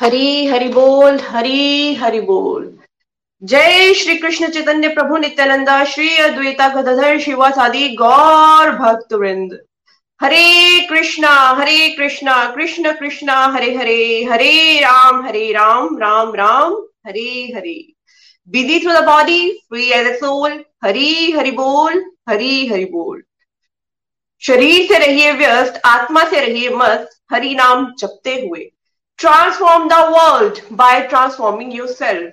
हरी, हरि बोल, हरी, हरि बोल। जय श्री कृष्ण चैतन्य प्रभु नित्यानंदा, श्री अद्वैता गदाधर शिवासादि गौर भक्त वृंद Hare Krishna Hare Krishna, Krishna Krishna, Hare Hare Hare Rama Hare Rama Rama Rama, Hare Hare. Busy through the body free as a soul Hari, Hari बोल, हरी, हरि बोल। शरीर से रहिए व्यस्त, आत्मा से रहिए मस्त, हरि नाम जपते हुए। Transform the world by transforming yourself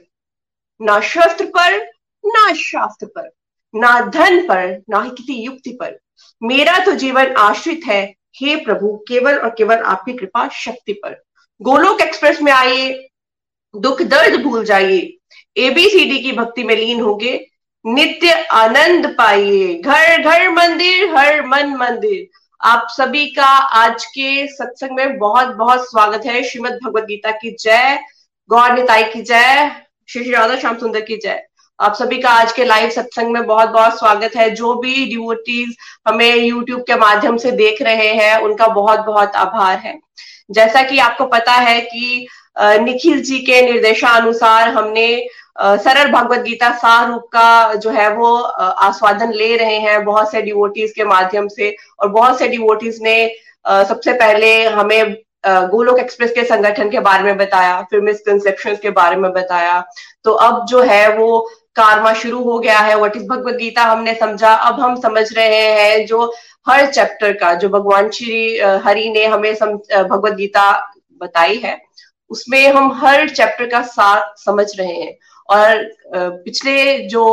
ना शस्त्र पर, ना शास्त्र पर, ना धन पर, ना ही किसी युक्ति पर। मेरा तो जीवन आश्रित है। हे प्रभु, केवल और केवल आपकी कृपा शक्ति पर। गोलोक एक्सप्रेस में आइए। दुख दर्द भूल जाइए। एबीसीडी की भक्ति में लीन होगे। नित्य आनंद पाइए। घर घर, मंदिर, हर मन, मंदिर। आप सभी का आज के सत्संग में बहुत बहुत स्वागत है। श्रीमद भगवत गीता की जय, गौर निताई की जय, श्री राधा श्याम सुंदर की जय। आप सभी का आज के लाइव सत्संग में बहुत बहुत स्वागत है। जो भी डिवोटीज हमें यूट्यूब के माध्यम से देख रहे हैं, उनका बहुत बहुत आभार है। जैसा कि आपको पता है कि निखिल जी के निर्देशानुसार हमने सरल भगवत गीता सार रूप का जो है वो आस्वादन ले रहे हैं बहुत से डिवोटीज के माध्यम से और बहुत से डिवोटीज ने सबसे पहले हमें गोलोक एक्सप्रेस के संगठन के बारे में बताया, फिर मिसकनसेप्शन के बारे में बताया। तो अब जो है वो कारवा शुरू हो गया है वट इज़ भगवत गीता हमने समझा। अब हम समझ रहे हैं जो हर चैप्टर का, जो भगवान श्री हरि ने हमें भगवत गीता बताई है, उसमें हम हर चैप्टर का साथ समझ रहे हैं। और पिछले जो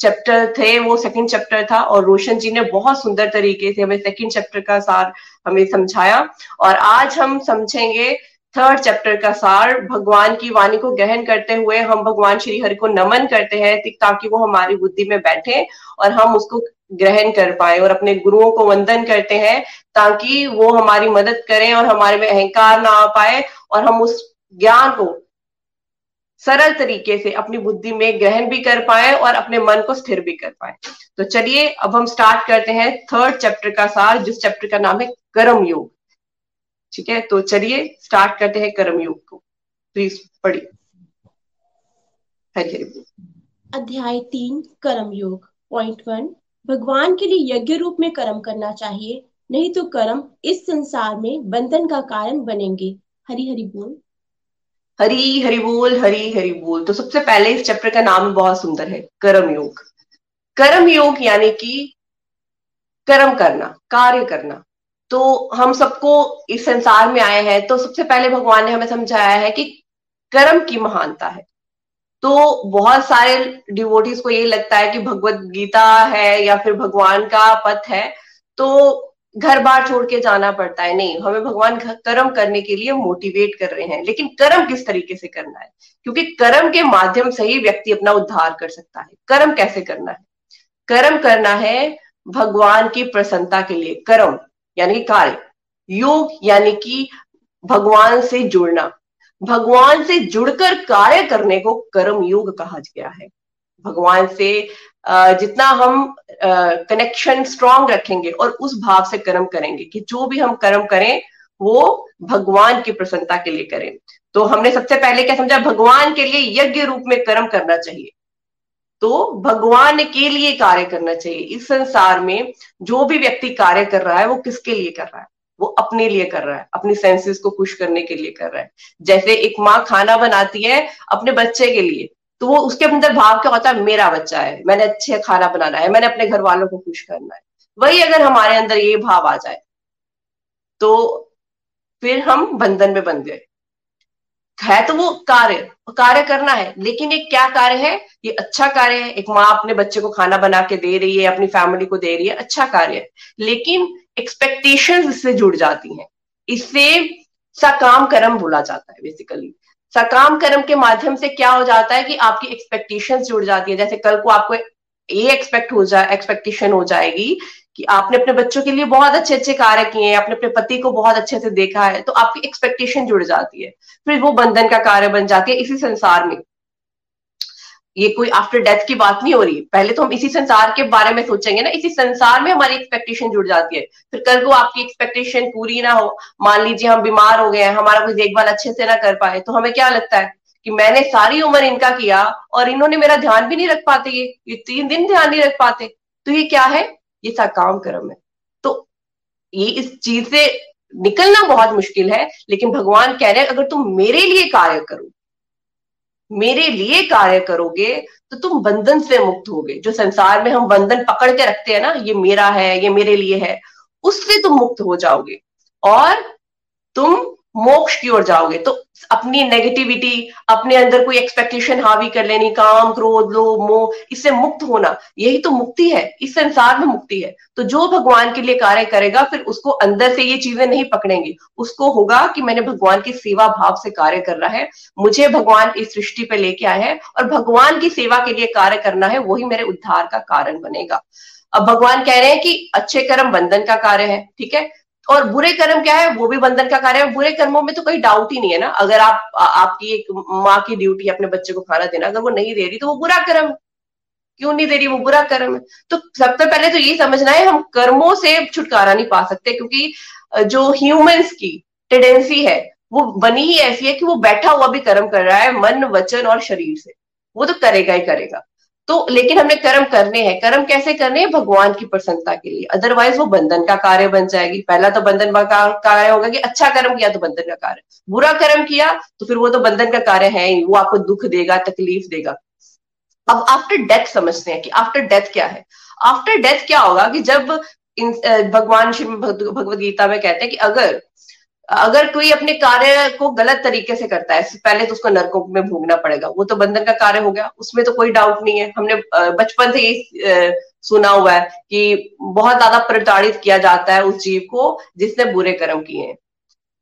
चैप्टर थे, वो सेकंड चैप्टर था और रोशन जी ने बहुत सुंदर तरीके से हमें सेकंड चैप्टर का सार हमें समझाया। और आज हम समझेंगे थर्ड चैप्टर का सार, भगवान की वाणी को ग्रहण करते हुए हम भगवान श्री हरि को नमन करते हैं ताकि वो हमारी बुद्धि में बैठे और हम उसको ग्रहण कर पाए और अपने गुरुओं को वंदन करते हैं ताकि वो हमारी मदद करें और हमारे में अहंकार ना आ पाए और हम उस ज्ञान को सरल तरीके से अपनी बुद्धि में ग्रहण भी कर पाए और अपने मन को स्थिर भी कर पाए। तो चलिए, अब हम स्टार्ट करते हैं थर्ड चैप्टर का सार, जिस चैप्टर का नाम है कर्म योग। ठीक है? तो चलिए स्टार्ट करते हैं कर्म योग को। प्लीज़ पढ़िए। हरि हरि अध्याय तीन, कर्म योग। पॉइंट वन भगवान के लिए यज्ञ रूप में कर्म करना चाहिए, नहीं तो कर्म इस संसार में बंधन का कारण बनेंगे। हरि हरि बोल। हरी हरि बोल, हरी हरि बोल। तो सबसे पहले इस चैप्टर का नाम बहुत सुंदर है, कर्म योग। कर्म योग यानी कि कर्म करना, कार्य करना। तो हम सबको इस संसार में आए हैं तो सबसे पहले भगवान ने हमें समझाया है कि कर्म की महानता है। तो बहुत सारे डिवोटीज को ये लगता है कि भगवत गीता है या फिर भगवान का पथ है तो घर बार छोड़ के जाना पड़ता है। नहीं, हमें भगवान कर्म करने के लिए मोटिवेट कर रहे हैं। लेकिन कर्म किस तरीके से करना है? क्योंकि कर्म के माध्यम से ही व्यक्ति अपना उद्धार कर सकता है। कर्म कैसे करना है? कर्म करना है भगवान की प्रसन्नता के लिए। कर्म, यानी कि कार्य। योग, यानी कि भगवान से जुड़ना। भगवान से जुड़कर कार्य करने को कर्म योग कहा गया है। भगवान से जितना हम कनेक्शन स्ट्रांग रखेंगे और उस भाव से कर्म करेंगे कि जो भी हम कर्म करें, वो भगवान की प्रसन्नता के लिए करें। तो हमने सबसे पहले क्या समझा? भगवान के लिए यज्ञ रूप में कर्म करना चाहिए। तो भगवान के लिए कार्य करना चाहिए। इस संसार में जो भी व्यक्ति कार्य कर रहा है, वो किसके लिए कर रहा है? वो अपने लिए कर रहा है। अपनी सेंसेस को खुश करने के लिए कर रहा है। जैसे एक माँ खाना बनाती है अपने बच्चे के लिए। तो वो उसके अंदर भाव क्या होता है? मेरा बच्चा है। मैंने अच्छे खाना बनाना है। मैंने अपने घर वालों को खुश करना है। वही अगर हमारे अंदर ये भाव आ जाए तो फिर हम बंधन में बन गए। है तो वो कार्य कार्य करना है, लेकिन ये क्या कार्य है? ये अच्छा कार्य है। एक माँ अपने बच्चे को खाना बना के दे रही है, अपनी फैमिली को दे रही है अच्छा कार्य है। लेकिन एक्सपेक्टेशन इससे जुड़ जाती हैं। इससे सा काम कर्म बोला जाता है बेसिकली सकाम कर्म के माध्यम से क्या हो जाता है कि आपकी एक्सपेक्टेशन जुड़ जाती है। जैसे कल को आपको ये एक्सपेक्ट हो जाए एक्सपेक्टेशन हो जाएगी कि आपने अपने बच्चों के लिए बहुत अच्छे अच्छे कार्य किए हैं, आपने अपने पति को बहुत अच्छे से देखा है तो आपकी एक्सपेक्टेशन जुड़ जाती है। फिर वो बंधन का कार्य बन जाती है इसी संसार में। ये कोई आफ्टर डेथ की बात नहीं हो रही। पहले तो हम इसी संसार के बारे में सोचेंगे ना, इसी संसार में हमारी एक्सपेक्टेशन जुड़ जाती है। फिर कल को आपकी एक्सपेक्टेशन पूरी ना हो। मान लीजिए हम बीमार हो गए हैं, हमारा कोई देखभाल अच्छे से ना कर पाए तो हमें क्या लगता है कि मैंने सारी उम्र इनका किया और इन्होंने मेरा ध्यान भी नहीं रख पाते ये? ये तीन दिन ध्यान नहीं रख पाते। तो ये क्या है? ये सकाम कर्म है। तो ये इस चीज़ से निकलना बहुत मुश्किल है, लेकिन भगवान कह रहे हैं, अगर तुम मेरे लिए कार्य करो मेरे लिए कार्य करोगे तो तुम बंधन से मुक्त होगे। जो संसार में हम बंधन पकड़ के रखते हैं ना, ये मेरा है, ये मेरे लिए है, उससे तुम मुक्त हो जाओगे। और तुम मोक्ष की ओर जाओगे तो अपनी नेगेटिविटी अपने अंदर कोई एक्सपेक्टेशन हावी कर लेनी, काम, क्रोध, लोभ, मोह, इससे मुक्त होना, यही तो मुक्ति है, इस संसार में मुक्ति है। तो जो भगवान के लिए कार्य करेगा, फिर उसको अंदर से ये चीज़ें नहीं पकड़ेंगी। उसको होगा कि मैंने भगवान की सेवा भाव से कार्य करना है, मुझे भगवान इस सृष्टि पे लेके आए हैं, और भगवान की सेवा के लिए कार्य करना है, वही मेरे उद्धार का कारण बनेगा। अब भगवान कह रहे हैं कि अच्छे कर्म बंधन का कार्य है, ठीक है? और बुरे कर्म क्या है? वो भी बंधन का कार्य है। बुरे कर्मों में तो कोई डाउट ही नहीं है ना। अगर आप आ, आपकी एक माँ की ड्यूटी अपने बच्चे को खाना देना अगर वो नहीं दे रही तो वो बुरा कर्म। क्यों नहीं दे रही? वो बुरा कर्म है। तो सबसे पहले तो यही समझना है हम कर्मों से छुटकारा नहीं पा सकते क्योंकि जो ह्यूमंस की टेंडेंसी है वो बनी ही ऐसी है कि वो बैठा हुआ भी कर्म कर रहा है मन वचन और शरीर से। वो तो करेगा ही करेगा। तो लेकिन हमने कर्म करने हैं। कर्म कैसे करने हैं? भगवान की प्रसन्नता के लिए। अदरवाइज़ वो बंधन का कार्य बन जाएगी। पहला तो बंधन का कार्य होगा कि अच्छा कर्म किया तो बंधन का कार्य। बुरा कर्म किया तो फिर वो तो बंधन का कार्य है ही। वो आपको दुख देगा, तकलीफ़ देगा। अब आफ्टर डेथ समझते हैं कि आफ्टर डेथ क्या है? आफ्टर डेथ क्या होगा कि जब भगवान श्री भगवत गीता में कहते हैं कि अगर अगर कोई अपने कार्य को गलत तरीके से करता है, पहले तो उसको नरकों में भोगना पड़ेगा। वो तो बंधन का कार्य हो गया। उसमें तो कोई डाउट नहीं है। हमने बचपन से यही सुना हुआ है कि बहुत ज़्यादा प्रताड़ित किया जाता है उस जीव को जिसने बुरे कर्म किए हैं।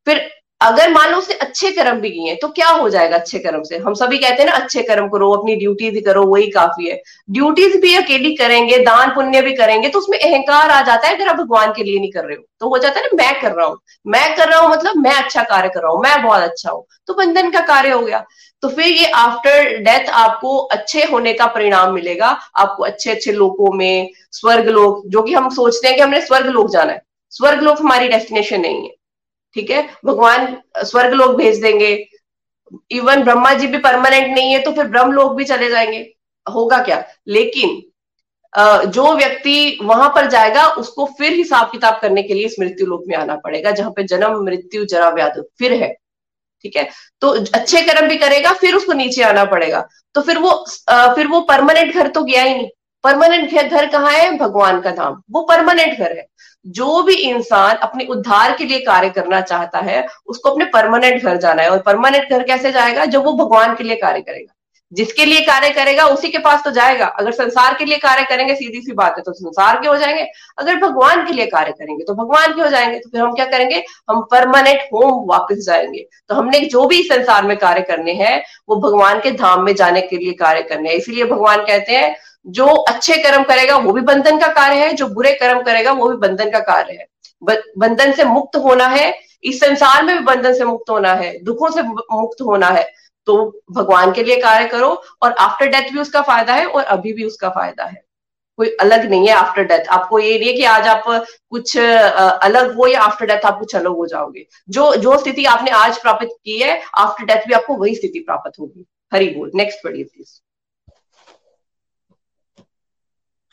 फिर अगर मान लो उसने अच्छे कर्म भी किए तो क्या हो जाएगा अच्छे कर्म से? हम सभी कहते हैं ना, अच्छे कर्म करो, अपनी ड्यूटीज़ करो, वही काफ़ी है। ड्यूटीज़ भी अकेली करेंगे, दान पुण्य भी करेंगे तो उसमें अहंकार आ जाता है, अगर आप भगवान के लिए नहीं कर रहे हो। तो हो जाता है ना, मैं कर रहा हूँ। मैं कर रहा हूँ मतलब मैं अच्छा कार्य कर रहा हूँ, मैं बहुत अच्छा हूँ। तो बंधन का कार्य हो गया। तो फिर ये आफ्टर डेथ आपको अच्छे होने का परिणाम मिलेगा। आपको अच्छे अच्छे लोगों में स्वर्ग लोग जो कि हम सोचते हैं कि हमने स्वर्ग लोग जाना है। स्वर्ग लोग हमारी डेस्टिनेशन नहीं है। ठीक है? भगवान स्वर्ग लोग भेज देंगे। इवन ब्रह्मा जी भी परमानेंट नहीं है तो फिर ब्रह्म लोग भी चले जाएँगे। होगा क्या? लेकिन जो व्यक्ति वहाँ पर जाएगा, उसको फिर हिसाब किताब करने के लिए इस मृत्यु लोक में आना पड़ेगा, जहाँ पे जन्म, मृत्यु, जरा, व्याध, फिर है। ठीक है? तो अच्छे कर्म भी करेगा, फिर उसको नीचे आना पड़ेगा। तो फिर वो फिर वो परमानेंट घर तो गया ही नहीं। परमानेंट घर कहाँ है? भगवान का धाम। वो परमानेंट घर है। जो भी इंसान अपने उद्धार के लिए कार्य करना चाहता है, उसको अपने परमानेंट घर जाना है। और परमानेंट घर कैसे जाएगा? जब वो भगवान के लिए कार्य करेगा। जिसके लिए कार्य करेगा, उसी के पास तो जाएगा। अगर संसार के लिए कार्य करेंगे, सीधी सी बात है तो संसार के हो जाएँगे। अगर भगवान के लिए कार्य करेंगे तो भगवान के हो जाएँगे। तो फिर हम क्या करेंगे? हम परमानेंट होम वापस जाएँगे। तो हमने जो भी संसार में कार्य करने हैं, वो भगवान के धाम में जाने के लिए कार्य करने हैं। इसीलिए भगवान कहते हैं जो अच्छे कर्म करेगा वो भी बंधन का कार्य है, जो बुरे कर्म करेगा वो भी बंधन का कार्य है। बंधन से मुक्त होना है, इस संसार में भी बंधन से मुक्त होना है, दुखों से मुक्त होना है तो भगवान के लिए कार्य करो और आफ्टर डेथ भी उसका फ़ायदा है और अभी भी उसका फ़ायदा है। कोई अलग नहीं है आफ्टर डेथ आपको ये नहीं है कि आज आप कुछ अलग हो या आफ्टर डेथ आप कुछ अलग हो जाओगे। जो जो स्थिति आपने आज प्राप्त की है आफ्टर डेथ भी आपको वही स्थिति प्राप्त होगी। हरी बोल। नेक्स्ट पढ़िए प्लीज़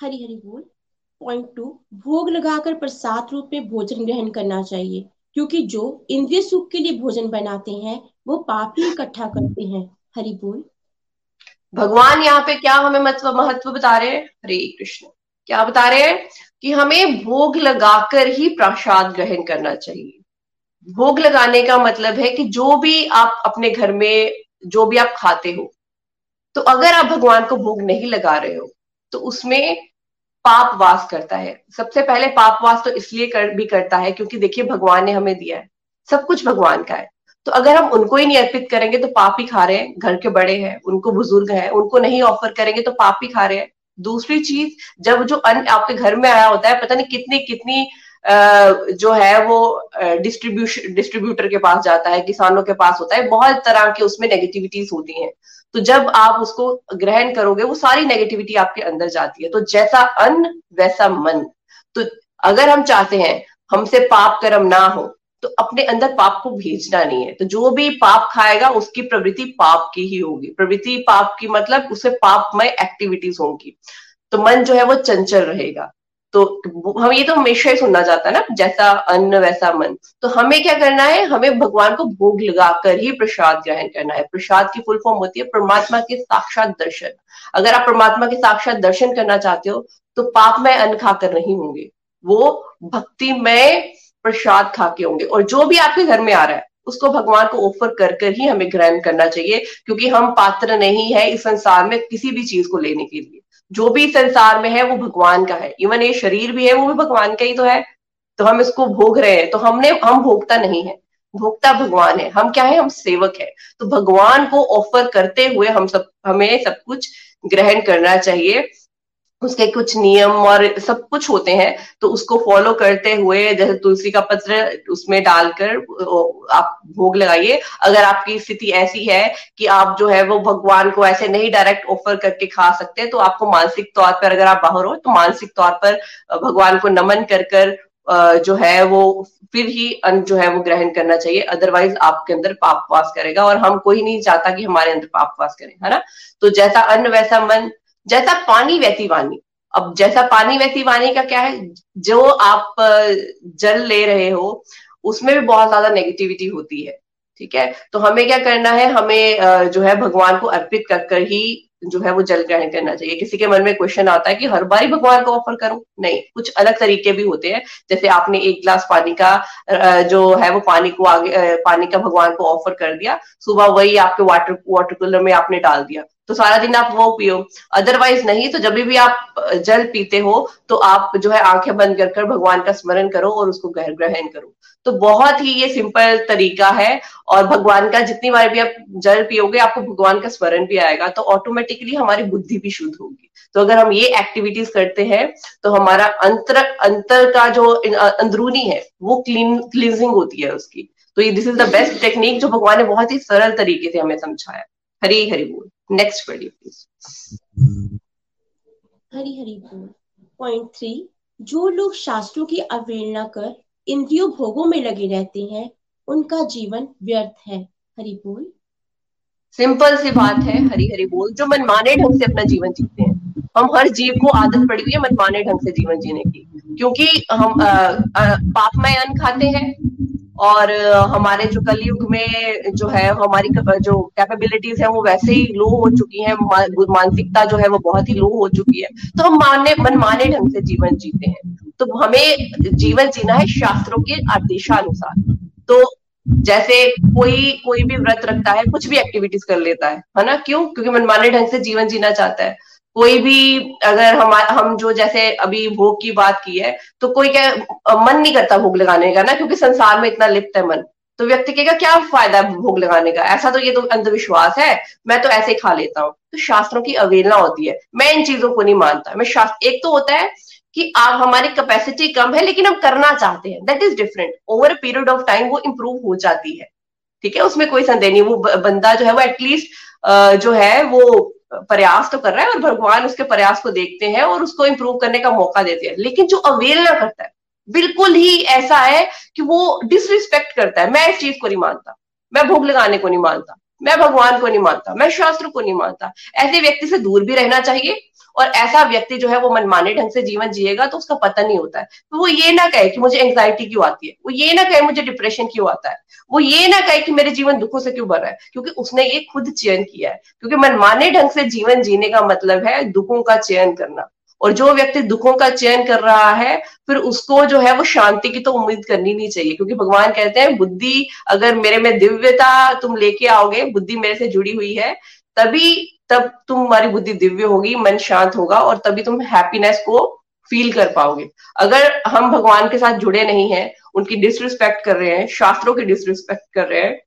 हरी हरी बोल। पॉइंट टू भोग लगाकर प्रसाद रूप में भोजन ग्रहण करना चाहिए, क्योंकि जो इंद्रिय सुख के लिए भोजन बनाते हैं, वो पाप ही इकट्ठा करते हैं। हरि बोल। भगवान यहाँ पे क्या हमें महत्व महत्व बता रहे हैं? हरे कृष्ण। क्या बता रहे हैं? कि हमें भोग लगाकर ही प्रसाद ग्रहण करना चाहिए। भोग लगाने का मतलब है कि जो भी आप अपने घर में, जो भी आप खाते हो तो अगर आप भगवान को भोग नहीं लगा रहे हो तो उसमें पाप वास करता है। सबसे पहले पाप वास तो इसलिए कर, भी करता है क्योंकि देखिए भगवान ने हमें दिया है। सब कुछ भगवान का है। तो अगर हम उनको ही नहीं अर्पित करेंगे तो पाप ही खा रहे हैं। घर के बड़े हैं उनको बुज़ुर्ग हैं उनको नहीं ऑफ़र करेंगे तो पाप ही खा रहे हैं। दूसरी चीज़ जब जो अन्न आपके घर में आया होता है पता नहीं कितनी कितनी जो है वो डिस्ट्रीब्यूशन डिस्ट्रीब्यूटर के पास जाता है किसानों के पास होता है बहुत तरह के उसमें नेगेटिविटीज होती हैं। तो जब आप उसको ग्रहण करोगे, वो सारी नेगेटिविटी आपके अंदर जाती है। तो जैसा अन्न, वैसा मन। तो अगर हम चाहते हैं, हमसे पाप कर्म ना हो तो अपने अंदर पाप को भेजना नहीं है। तो जो भी पाप खाएगा, उसकी प्रवृत्ति पाप की ही होगी। प्रवृत्ति पाप की मतलब उसे पापमय एक्टिविटीज़ होंगी। तो मन जो है, वो चंचल रहेगा। तो हम ये तो हमेशा ही सुनना चाहता है ना, जैसा अन्न, वैसा मन। तो हमें क्या करना है? हमें भगवान को भोग लगाकर ही प्रसाद ग्रहण करना है। प्रसाद की फुल फॉर्म होती है परमात्मा के साक्षात दर्शन। अगर आप परमात्मा के साक्षात दर्शन करना चाहते हो तो पाप में अन्न खाकर नहीं होंगे। वो भक्ति में प्रसाद खा के होंगे। और जो भी आपके घर में आ रहा है, उसको भगवान को ऑफ़र कर कर ही हमें ग्रहण करना चाहिए, क्योंकि हम पात्र नहीं है इस संसार में किसी भी चीज़ को लेने के लिए। जो भी संसार में है, वो भगवान का है। इवन ये शरीर भी है, वो भी भगवान का ही तो है। तो हम इसको भोग रहे हैं। तो हमने, हम भोगता नहीं है। भोगता भगवान है। हम क्या है? हम सेवक है। तो भगवान को ऑफ़र करते हुए हम सब, हमें सब कुछ ग्रहण करना चाहिए। उसके कुछ नियम और सब कुछ होते हैं तो उसको फॉलो करते हुए जैसे तुलसी का पत्र उसमें डालकर आप भोग लगाइए। अगर आपकी स्थिति ऐसी है कि आप जो है वो भगवान को ऐसे नहीं डायरेक्ट ऑफ़र करके खा सकते तो आपको मानसिक तौर पर अगर आप बाहर हो तो मानसिक तौर पर भगवान को नमन कर कर जो है वो फिर ही अन्न जो है वो ग्रहण करना चाहिए। अदरवाइज़ आपके अंदर पाप वास करेगा और हम कोई नहीं चाहता कि हमारे अंदर पाप वास करे, है ना? तो जैसा अन्न वैसा मन जैसा पानी वैसी वाणी। अब जैसा पानी वैसी वाणी का क्या है? जो आप जल ले रहे हो, उसमें भी बहुत ज़्यादा नेगेटिविटी होती है, ठीक है? तो हमें क्या करना है? हमें जो है भगवान को अर्पित कर कर ही जो है वो जल ग्रहण करना चाहिए। किसी के मन में क्वेश्चन आता है कि हर बार ही भगवान को ऑफ़र करूँ? नहीं, कुछ अलग तरीके भी होते हैं। जैसे आपने एक गिलास पानी का जो है वो पानी को आगे पानी का भगवान को ऑफ़र कर दिया, सुबह वही आपके वाटर वाटर कूलर में आपने डाल दिया। तो सारा दिन आप वो पियो। अदरवाइज़ नहीं तो जब भी आप जल पीते हो तो आप जो है आँखें बंद कर कर भगवान का स्मरण करो और उसको ग्रहण करो। तो बहुत ही ये सिंपल तरीका है और भगवान का जितनी बार भी आप जल पियोगे, आपको भगवान का स्मरण भी आएगा तो ऑटोमेटिकली हमारी बुद्धि भी शुद्ध होगी। तो अगर हम ये एक्टिविटीज़ करते हैं तो हमारा अंतर अंतर का जो अंदरूनी है, वो क्लीन क्लींजिंग होती है उसकी। तो ये this is the best technique जो भगवान ने बहुत ही सरल तरीके से हमें समझाया। हरी हरी बोल। नेक्स्ट पढ़िए प्लीज़ हरी हरी बोल। पॉइंट थ्री जो लोग शास्त्रों की अवहेलना कर इंद्रियों भोगों में लगे रहते हैं उनका जीवन व्यर्थ है। हरि बोल। सिंपल सी बात है हरी हरी बोल जो मनमाने ढंग से अपना जीवन जीते हैं। हम हर जीव को आदत पड़ी हुई है मनमाने ढंग से जीवन जीने की क्योंकि हम पापमय अन्न खाते हैं और हमारे जो कलयुग में जो है, हमारी जो कैपेबिलिटीज है, वो वैसे ही लो हो चुकी है। मानसिकता जो है, वो बहुत ही लो हो चुकी है। तो हम माने मनमाने ढंग से जीवन जीते हैं। तो हमें जीवन जीना है शास्त्रों के आदेशानुसार। तो जैसे कोई कोई भी व्रत रखता है, कुछ भी एक्टिविटीज़ कर लेता है है ना? क्यों? क्योंकि मनमाने ढंग से जीवन जीना चाहता है। कोई भी अगर हम हम जो जैसे अभी भोग की बात की है तो कोई क्या मन नहीं करता भोग लगाने का ना, क्योंकि संसार में इतना लिप्त है मन। तो व्यक्ति कहेगा, क्या फ़ायदा है भोग लगाने का? ऐसा तो ये तो अंधविश्वास है, मैं तो ऐसे ही खा लेता हूँ। तो शास्त्रों की अवेलना होती है। मैं इन चीज़ों को नहीं मानता। मैं शास्त्र, एक तो होता है कि आप, हमारी कैपेसिटी कम है, लेकिन हम करना चाहते हैं। That is different over period of time वो इम्प्रूव हो जाती है। ठीक है? उसमें कोई संदेह नहीं। वो बंदा जो है, वो एटलीस्ट जो है, वो प्रयास तो कर रहा है और भगवान उसके प्रयास को देखते हैं और उसको इंप्रूव करने का मौका देते हैं। लेकिन जो अवेलना करता है, बिल्कुल ही ऐसा है कि वो डिसरिस्पेक्ट करता है। मैं इस चीज़ को नहीं मानता। मैं भोग लगाने को नहीं मानता। मैं भगवान को नहीं मानता। मैं शास्त्र को नहीं मानता। ऐसे व्यक्ति से दूर भी रहना चाहिए। और ऐसा व्यक्ति जो है वो मनमाने ढंग से जीवन जिएगा तो उसका पता नहीं होता है। तो वो ये ना कहे कि मुझे एंग्जाइटी क्यों आती है? वो ये ना कहे मुझे डिप्रेशन क्यों आता है? वो ये ना कहे कि मेरे जीवन दुखों से क्यों भर रहा है? क्योंकि उसने ये खुद चयन किया है। क्योंकि मनमाने ढंग से जीवन जीने का मतलब है दुखों का चयन करना। और जो व्यक्ति दुखों का चयन कर रहा है, फिर उसको जो है वो शांति की तो उम्मीद करनी नहीं चाहिए। क्योंकि भगवान कहते हैं, बुद्धि, अगर मेरे में दिव्यता तुम लेके आओगे, बुद्धि मेरे से जुड़ी हुई है तभी तब तुम्हारी बुद्धि दिव्य होगी, मन शांत होगा और तभी तुम हैप्पीनेस को फील कर पाओगे। अगर हम भगवान के साथ जुड़े नहीं हैं, उनकी डिसरिस्पेक्ट कर रहे हैं, शास्त्रों की डिसरिस्पेक्ट कर रहे हैं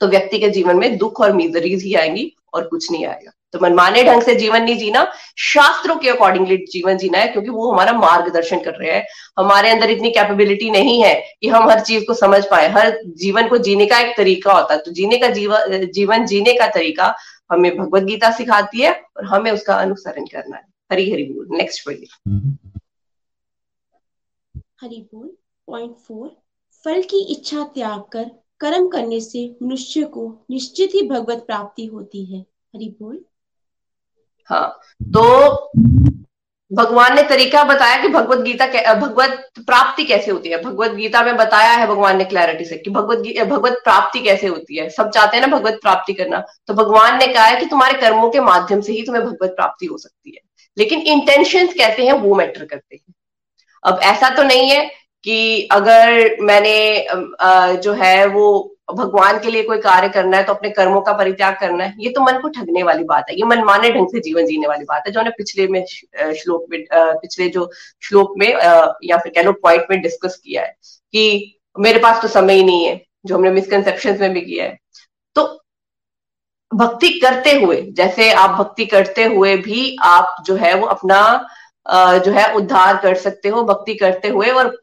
तो व्यक्ति के जीवन में दुख और मिजरीज ही आएँगी और कुछ नहीं आएगा। तो मनमाने ढंग से जीवन नहीं जीना, शास्त्रों के अकॉर्डिंगली जीवन जीना है, क्योंकि वो हमारा मार्गदर्शन कर रहे हैं। हमारे अंदर इतनी कैपेबिलिटी नहीं है कि हम हर चीज़ को समझ पाए। हर जीवन को जीने का एक तरीका होता है। तो जीने का जीवन जीवन जीने का तरीका हमें भगवत गीता सिखाती है और हमें उसका अनुसरण करना है। हरी हरी बोल नेक्स्ट पढ़िए हरी बोल पॉइंट फोर फल की इच्छा त्याग कर कर्म करने से मनुष्य को निश्चित ही भगवत प्राप्ति होती है। हरी बोल। हाँ तो भगवान ने तरीका बताया कि भगवत गीता भगवत प्राप्ति कैसे होती है? भगवत गीता में बताया है भगवान ने क्लैरिटी से कि भगवत भगवत प्राप्ति कैसे होती है? सब चाहते हैं ना भगवत प्राप्ति करना। तो भगवान ने कहा है कि तुम्हारे कर्मों के माध्यम से ही तुम्हें भगवत प्राप्ति हो सकती है। लेकिन इंटेंशन कैसे हैं, वो मैटर करते हैं। अब ऐसा तो नहीं है कि अगर मैंने जो है वो भगवान के लिए कोई कार्य करना है तो अपने कर्मों का परित्याग करना है, ये तो मन को ठगने वाली बात है, ये मनमाने ढंग से जीवन जीने वाली बात है, जो पिछले में श्लोक में पिछले जो श्लोक में या फिर कह लो पॉइंट में डिस्कस किया है कि मेरे पास तो समय ही नहीं है, जो हमने मिसकनसेप्शन में भी किया है। तो भक्ति करते हुए, जैसे आप भक्ति करते हुए भी आप जो है वो अपना जो है उद्धार कर सकते हो, भक्ति करते हुए और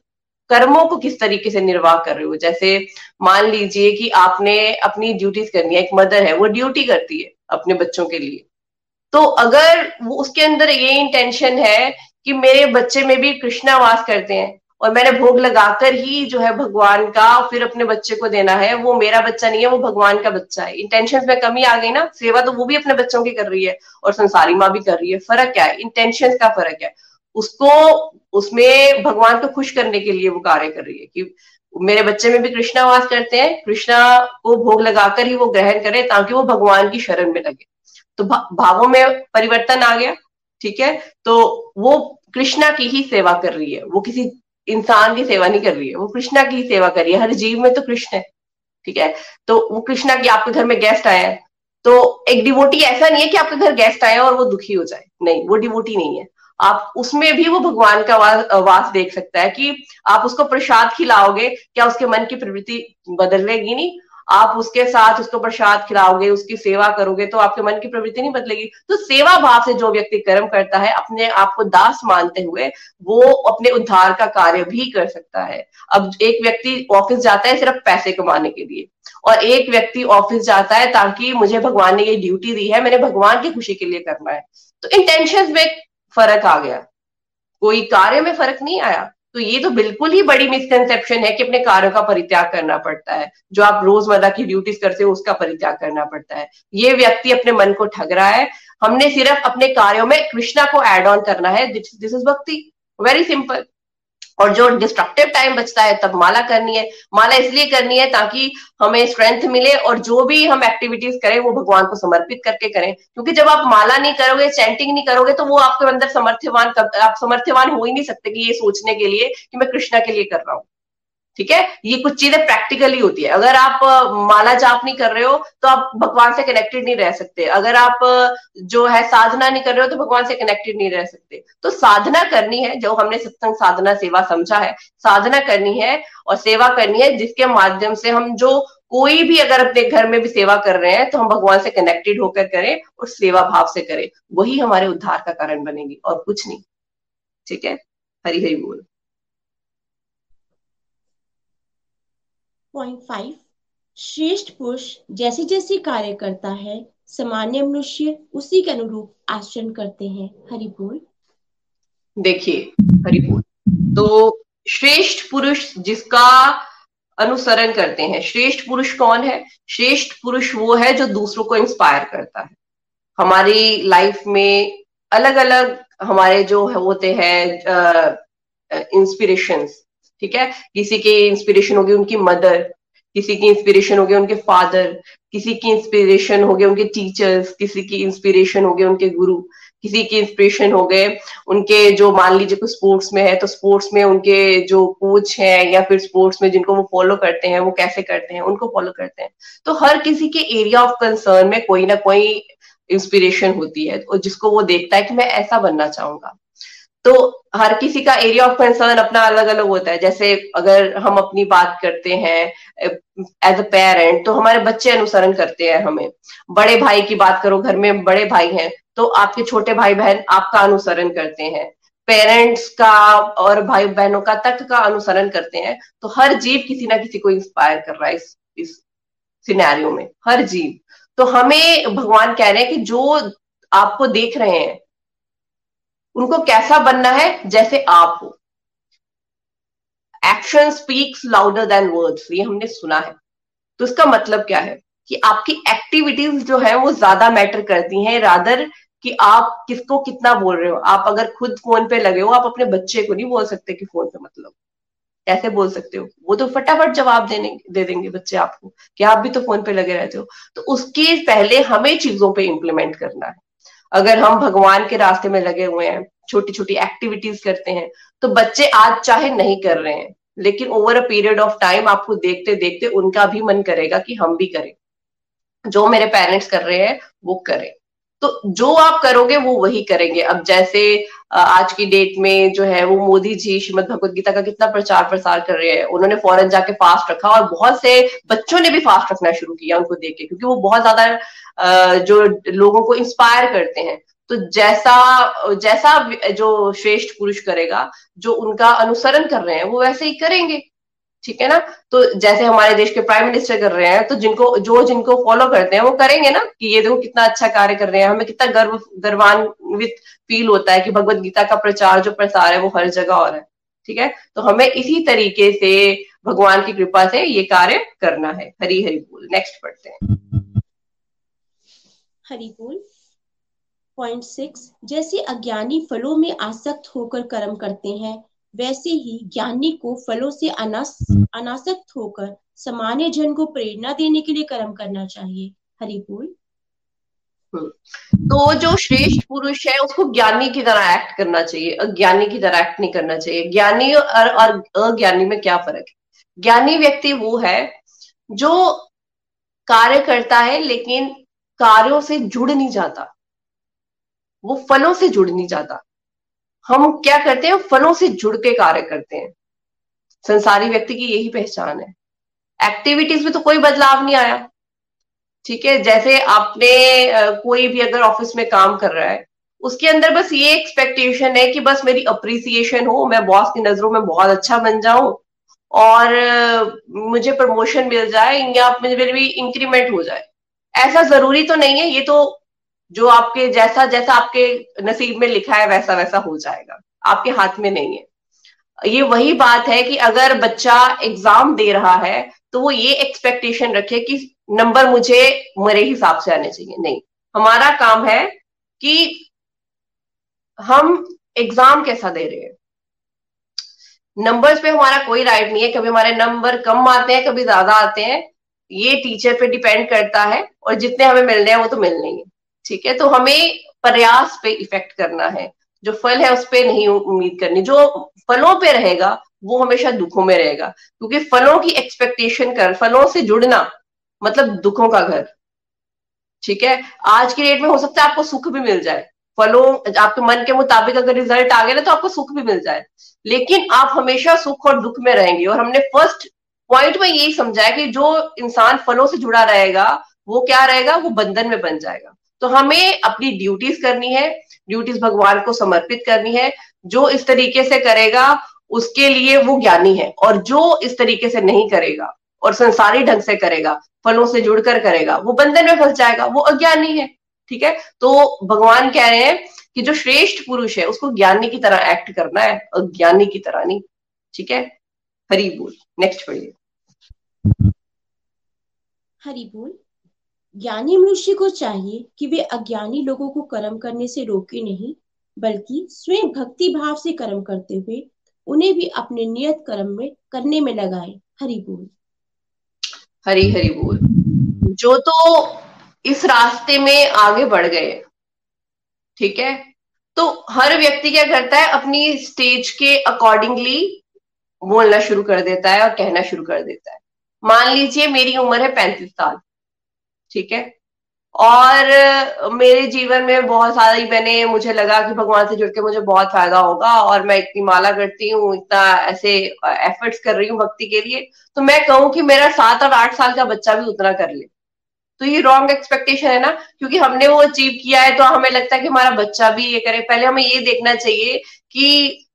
कर्मों को किस तरीके से निर्वाह कर रहे हो? जैसे मान लीजिए कि आपने अपनी ड्यूटीज़ करनी है, एक मदर है, वो ड्यूटी करती है अपने बच्चों के लिए। तो अगर वो उसके अंदर ये इंटेंशन है कि मेरे बच्चे में भी कृष्णा वास करते हैं और मैंने भोग लगाकर ही जो है भगवान का फिर अपने बच्चे को देना है, वो मेरा बच्चा नहीं है, वो भगवान का बच्चा है। इंटेंशन में कमी आ गई ना, सेवा तो वो भी अपने बच्चों की कर रही है और संसारी माँ भी कर रही है। फ़र्क क्या है? इंटेंशन का फ़र्क है। उसको उसमें भगवान को खुश करने के लिए वो कार्य कर रही है कि मेरे बच्चे में भी कृष्णा वास करते हैं कृष्णा को भोग लगाकर ही वो ग्रहण करे ताकि वो भगवान की शरण में लगे। तो भा, भावों में परिवर्तन आ गया ठीक है? तो वो कृष्णा की ही सेवा कर रही है वो किसी इंसान की सेवा नहीं कर रही है वो कृष्णा की ही सेवा कर रही है हर जीव में तो कृष्ण है ठीक है? तो वो कृष्णा की आपके घर में गेस्ट आया हैं तो एक डिवोटी ऐसा नहीं है कि आपके घर गेस्ट आया और वो दुखी हो जाए नहीं वो डिवोटी नहीं है। आप उसमें भी वो भगवान का वास, देख सकता है कि आप उसको प्रसाद खिलाओगे क्या उसके मन की प्रवृत्ति बदलेगी नहीं? आप उसके साथ उसको प्रसाद खिलाओगे उसकी सेवा करोगे तो आपके मन की प्रवृत्ति नहीं बदलेगी। तो सेवा भाव से जो व्यक्ति कर्म करता है अपने आप को दास मानते हुए वो अपने उद्धार का कार्य भी कर सकता है। अब एक व्यक्ति ऑफ़िस जाता है सिर्फ़ पैसे कमाने के लिए और एक व्यक्ति ऑफ़िस जाता है ताकि मुझे भगवान ने ये ड्यूटी दी है मैंने भगवान की खुशी के लिए करना है। तो इंटेंशन में फ़र्क आ गया। कोई कार्य में फ़र्क नहीं आया। तो ये तो बिल्कुल ही बड़ी मिसकनसेप्शन है कि अपने कार्यों का परित्याग करना पड़ता है। जो आप रोज़मर्रा की ड्यूटीज़ करते हो, उसका परित्याग करना पड़ता है। ये व्यक्ति अपने मन को ठग रहा है। हमने सिर्फ़ अपने कार्यों में कृष्णा को एड ऑन करना है। This is bhakti. Very simple और जो डिस्ट्रक्टिव टाइम बचता है, तब माला करनी है। माला इसलिए करनी है ताकि हमें स्ट्रेंथ मिले और जो भी हम एक्टिविटीज़ करें, वो भगवान को समर्पित करके करें। क्योंकि जब आप माला नहीं करोगे चैंटिंग नहीं करोगे तो वो आपके अंदर समर्थ्यवान आप समर्थ्यवान हो ही नहीं सकते कि ये सोचने के लिए कि मैं कृष्णा के लिए कर रहा हूँ। ठीक है? ये कुछ चीज़ें प्रैक्टिकली होती है। अगर आप माला जाप नहीं कर रहे हो तो आप भगवान से कनेक्टेड नहीं रह सकते। अगर आप जो है साधना नहीं कर रहे हो तो भगवान से कनेक्टेड नहीं रह सकते। तो साधना करनी है, जो हमने सत्संग साधना सेवा समझा है। साधना करनी है और सेवा करनी है, जिसके माध्यम से हम जो कोई भी अगर अपने घर में भी सेवा कर रहे हैं तो हम भगवान से कनेक्टेड होकर करें और सेवा भाव से करें। वही हमारे उद्धार का कारण बनेगी और कुछ नहीं। ठीक है? हरी हरी बोल। पॉइंट श्रेष्ठ पुरुष जैसे जैसे कार्य करता है, सामान्य मनुष्य उसी के अनुरूप आचरण करते हैं। हरि बोल। देखिए, हरि बोल। तो श्रेष्ठ पुरुष जिसका अनुसरण करते हैं, श्रेष्ठ पुरुष कौन है? श्रेष्ठ पुरुष वो है जो दूसरों को इंस्पायर करता है। हमारी लाइफ में अलग अलग हमारे जो होते हैं इंस्पिरेशंस ठीक है? किसी की इंस्पिरेशन होगी उनकी मदर किसी की इंस्पिरेशन होगी उनके फादर किसी की इंस्पिरेशन होगी उनके टीचर्स किसी की इंस्पिरेशन होगी उनके गुरु, किसी की इंस्पिरेशन हो गए उनके जो मान लीजिए कोई स्पोर्ट्स में है तो स्पोर्ट्स में उनके जो कोच हैं या फिर स्पोर्ट्स में जिनको वो फॉलो करते हैं, वो कैसे करते हैं, उनको फॉलो करते हैं। तो हर किसी के एरिया ऑफ़ कंसर्न में कोई ना कोई इंस्पिरेशन होती है, और जिसको वो देखता है कि मैं ऐसा बनना चाहूँगा। तो हर किसी का एरिया ऑफ़ कंसर्न अपना अलग अलग होता है। जैसे अगर हम अपनी बात करते हैं एज अ पेरेंट तो हमारे बच्चे अनुसरण करते हैं हमें। बड़े भाई की बात करो, घर में बड़े भाई हैं तो आपके छोटे भाई बहन आपका अनुसरण करते हैं। पेरेंट्स का और भाई बहनों का तक का अनुसरण करते हैं। तो हर जीव किसी ना किसी को इंस्पायर कर रहा है इस इस सिनेरियो में। हर जीव। तो हमें भगवान कह रहे हैं कि जो आपको देख रहे हैं उनको कैसा बनना है जैसे आप हो। Action speaks louder than words ये हमने सुना है। तो इसका मतलब क्या है? कि आपकी एक्टिविटीज़ जो है वो ज़्यादा मैटर करती हैं रादर कि आप किसको कितना बोल रहे हो। आप अगर खुद फ़ोन पे लगे हो, आप अपने बच्चे को नहीं बोल सकते कि फ़ोन पे मतलब। कैसे बोल सकते हो? वो तो फटाफट जवाब देने, दे देंगे बच्चे आपको कि आप भी तो फ़ोन पे लगे रहते हो। तो उसके पहले हमें चीज़ों पे इम्प्लीमेंट करना है। अगर हम भगवान के रास्ते में लगे हुए हैं छोटी छोटी एक्टिविटीज़ करते हैं तो बच्चे आज चाहे नहीं कर रहे हैं, लेकिन over a period of time आपको देखते देखते उनका भी मन करेगा कि हम भी करें। जो मेरे पेरेंट्स कर रहे हैं, वो करें। तो जो आप करोगे, वो वही करेंगे। अब जैसे आज की डेट में जो है, वो मोदी जी, श्रीमद भगवत गीता का कितना प्रचार प्रसार कर रहे हैं। उन्होंने फॉरन जाके फास्ट रखा और बहुत से बच्चों ने भी फास्ट रखना शुरू किया उनको देख के, क्योंकि वो बहुत ज़्यादा जो लोगों को इंस्पायर करते हैं। तो जैसा जैसा जो श्रेष्ठ पुरुष करेगा, जो उनका अनुसरण कर रहे हैं, वो वैसे ही करेंगे। ठीक है ना? तो जैसे हमारे देश के प्राइम मिनिस्टर कर रहे हैं तो जिनको, जो जिनको फॉलो करते हैं, वो करेंगे ना कि ये देखो कितना अच्छा कार्य कर रहे हैं। हमें कितना गर्व, गर्वान्वित फील होता है कि भगवत गीता का प्रचार, जो प्रसार है, वो हर जगह रहा है। ठीक है? तो हमें इसी तरीके से भगवान की कृपा से ये कार्य करना है। हरी, हरि बोल। नेक्स्ट पढ़ते हैं। हरि बोल। पॉइंट सिक्स जैसे अज्ञानी फलों में आसक्त होकर कर्म करते हैं वैसे ही ज्ञानी को फलों से अनास अनासक्त होकर सामान्य जन को प्रेरणा देने के लिए कर्म करना चाहिए। हम्म। तो जो श्रेष्ठ पुरुष है उसको ज्ञानी की तरह एक्ट करना चाहिए अज्ञानी की तरह एक्ट नहीं करना चाहिए। ज्ञानी और, और अज्ञानी में क्या फ़र्क है? ज्ञानी व्यक्ति वो है जो कार्य करता है लेकिन कार्यों से जुड़ नहीं जाता। वो फलों से जुड़ नहीं जाता। हम क्या करते हैं? फलों से जुड़ के कार्य करते हैं। संसारी व्यक्ति की यही पहचान है। एक्टिविटीज़ में तो कोई बदलाव नहीं आया। ठीक है? जैसे आपने कोई भी अगर ऑफ़िस में काम कर रहा है, उसके अंदर बस ये एक्सपेक्टेशन है कि बस मेरी अप्रिसिएशन हो, मैं बॉस की नज़रों में बहुत अच्छा बन जाऊँ और मुझे प्रमोशन मिल जाए या मेरी इंक्रीमेंट हो जाए। ऐसा ज़रूरी तो नहीं है, ये तो जो आपके जैसा जैसा आपके नसीब में लिखा है, वैसा वैसा हो जाएगा। आपके हाथ में नहीं है। ये वही बात है कि अगर बच्चा एग्ज़ाम दे रहा है तो वो ये एक्सपेक्टेशन रखे कि नंबर मुझे, मेरे हिसाब से आने चाहिए। नहीं। हमारा काम है कि हम एग्ज़ाम कैसा दे रहे हैं। नंबर्स पे हमारा कोई राइट नहीं है। कभी हमारे नंबर कम आते हैं, कभी ज़्यादा आते हैं। ये टीचर पे डिपेंड करता है और जितने हमें मिल रहे हैं, वो तो मिलने ही। ठीक है? तो हमें प्रयास पे इफ़ेक्ट करना है। जो फल है उस पर नहीं उम्मीद करनी। जो फलों पे रहेगा, वो हमेशा दुखों में रहेगा। क्योंकि फलों की एक्सपेक्टेशन कर, फलों से जुड़ना मतलब दुखों का घर। ठीक है? आज की डेट में हो सकता है आपको सुख भी मिल जाए। फलों, आपके मन के मुताबिक अगर रिज़ल्ट आ गया ना तो आपको सुख भी मिल जाए। लेकिन आप हमेशा सुख और दुख में रहेंगे। और हमने फ़र्स्ट पॉइंट में यही समझा है कि जो इंसान फलों से जुड़ा रहेगा, वो क्या रहेगा? वो बंधन में बन जाएगा। तो हमें अपनी ड्यूटीज़ करनी है ड्यूटीज़ भगवान को समर्पित करनी है। जो इस तरीके से करेगा, उसके लिए वो ज्ञानी है। और जो इस तरीके से नहीं करेगा, और संसारी ढंग से करेगा, फलों से जुड़कर करेगा, वो बंधन में फंस जाएगा, वो अज्ञानी है, ठीक है? तो भगवान कह रहे हैं कि जो श्रेष्ठ पुरुष है, उसको ज्ञानी की तरह एक्ट करना है, अज्ञानी की तरह नहीं, ठीक है? हरी बोल नेक्स्ट पढ़िए। हरी बोल। ज्ञानी मनुष्य को चाहिए कि वे अज्ञानी लोगों को कर्म करने से रोके नहीं, बल्कि स्वयं भक्ति भाव से कर्म करते हुए उन्हें भी अपने नियत कर्म में, करने में लगाए। हरि बोल। हरी, हरि बोल। जो तो इस रास्ते में आगे बढ़ गए, ठीक है? तो हर व्यक्ति क्या करता है? अपनी स्टेज के अकॉर्डिंगली बोलना शुरू कर देता है और कहना शुरू कर देता है। मान लीजिए मेरी उम्र है पैंतीस साल। ठीक है? और मेरे जीवन में बहुत सारा ही मैंने, मुझे लगा कि भगवान से जुड़ के मुझे बहुत फ़ायदा होगा और मैं इतनी माला करती हूँ, इतना ऐसे एफर्ट्स कर रही हूँ भक्ति के लिए तो मैं कहूँ कि मेरा सात और आठ साल का बच्चा भी उतना कर ले। तो ये रॉन्ग एक्सपेक्टेशन है ना? क्योंकि हमने वो अचीव किया है तो हमें लगता है कि हमारा बच्चा भी ये करे। पहले हमें ये देखना चाहिए कि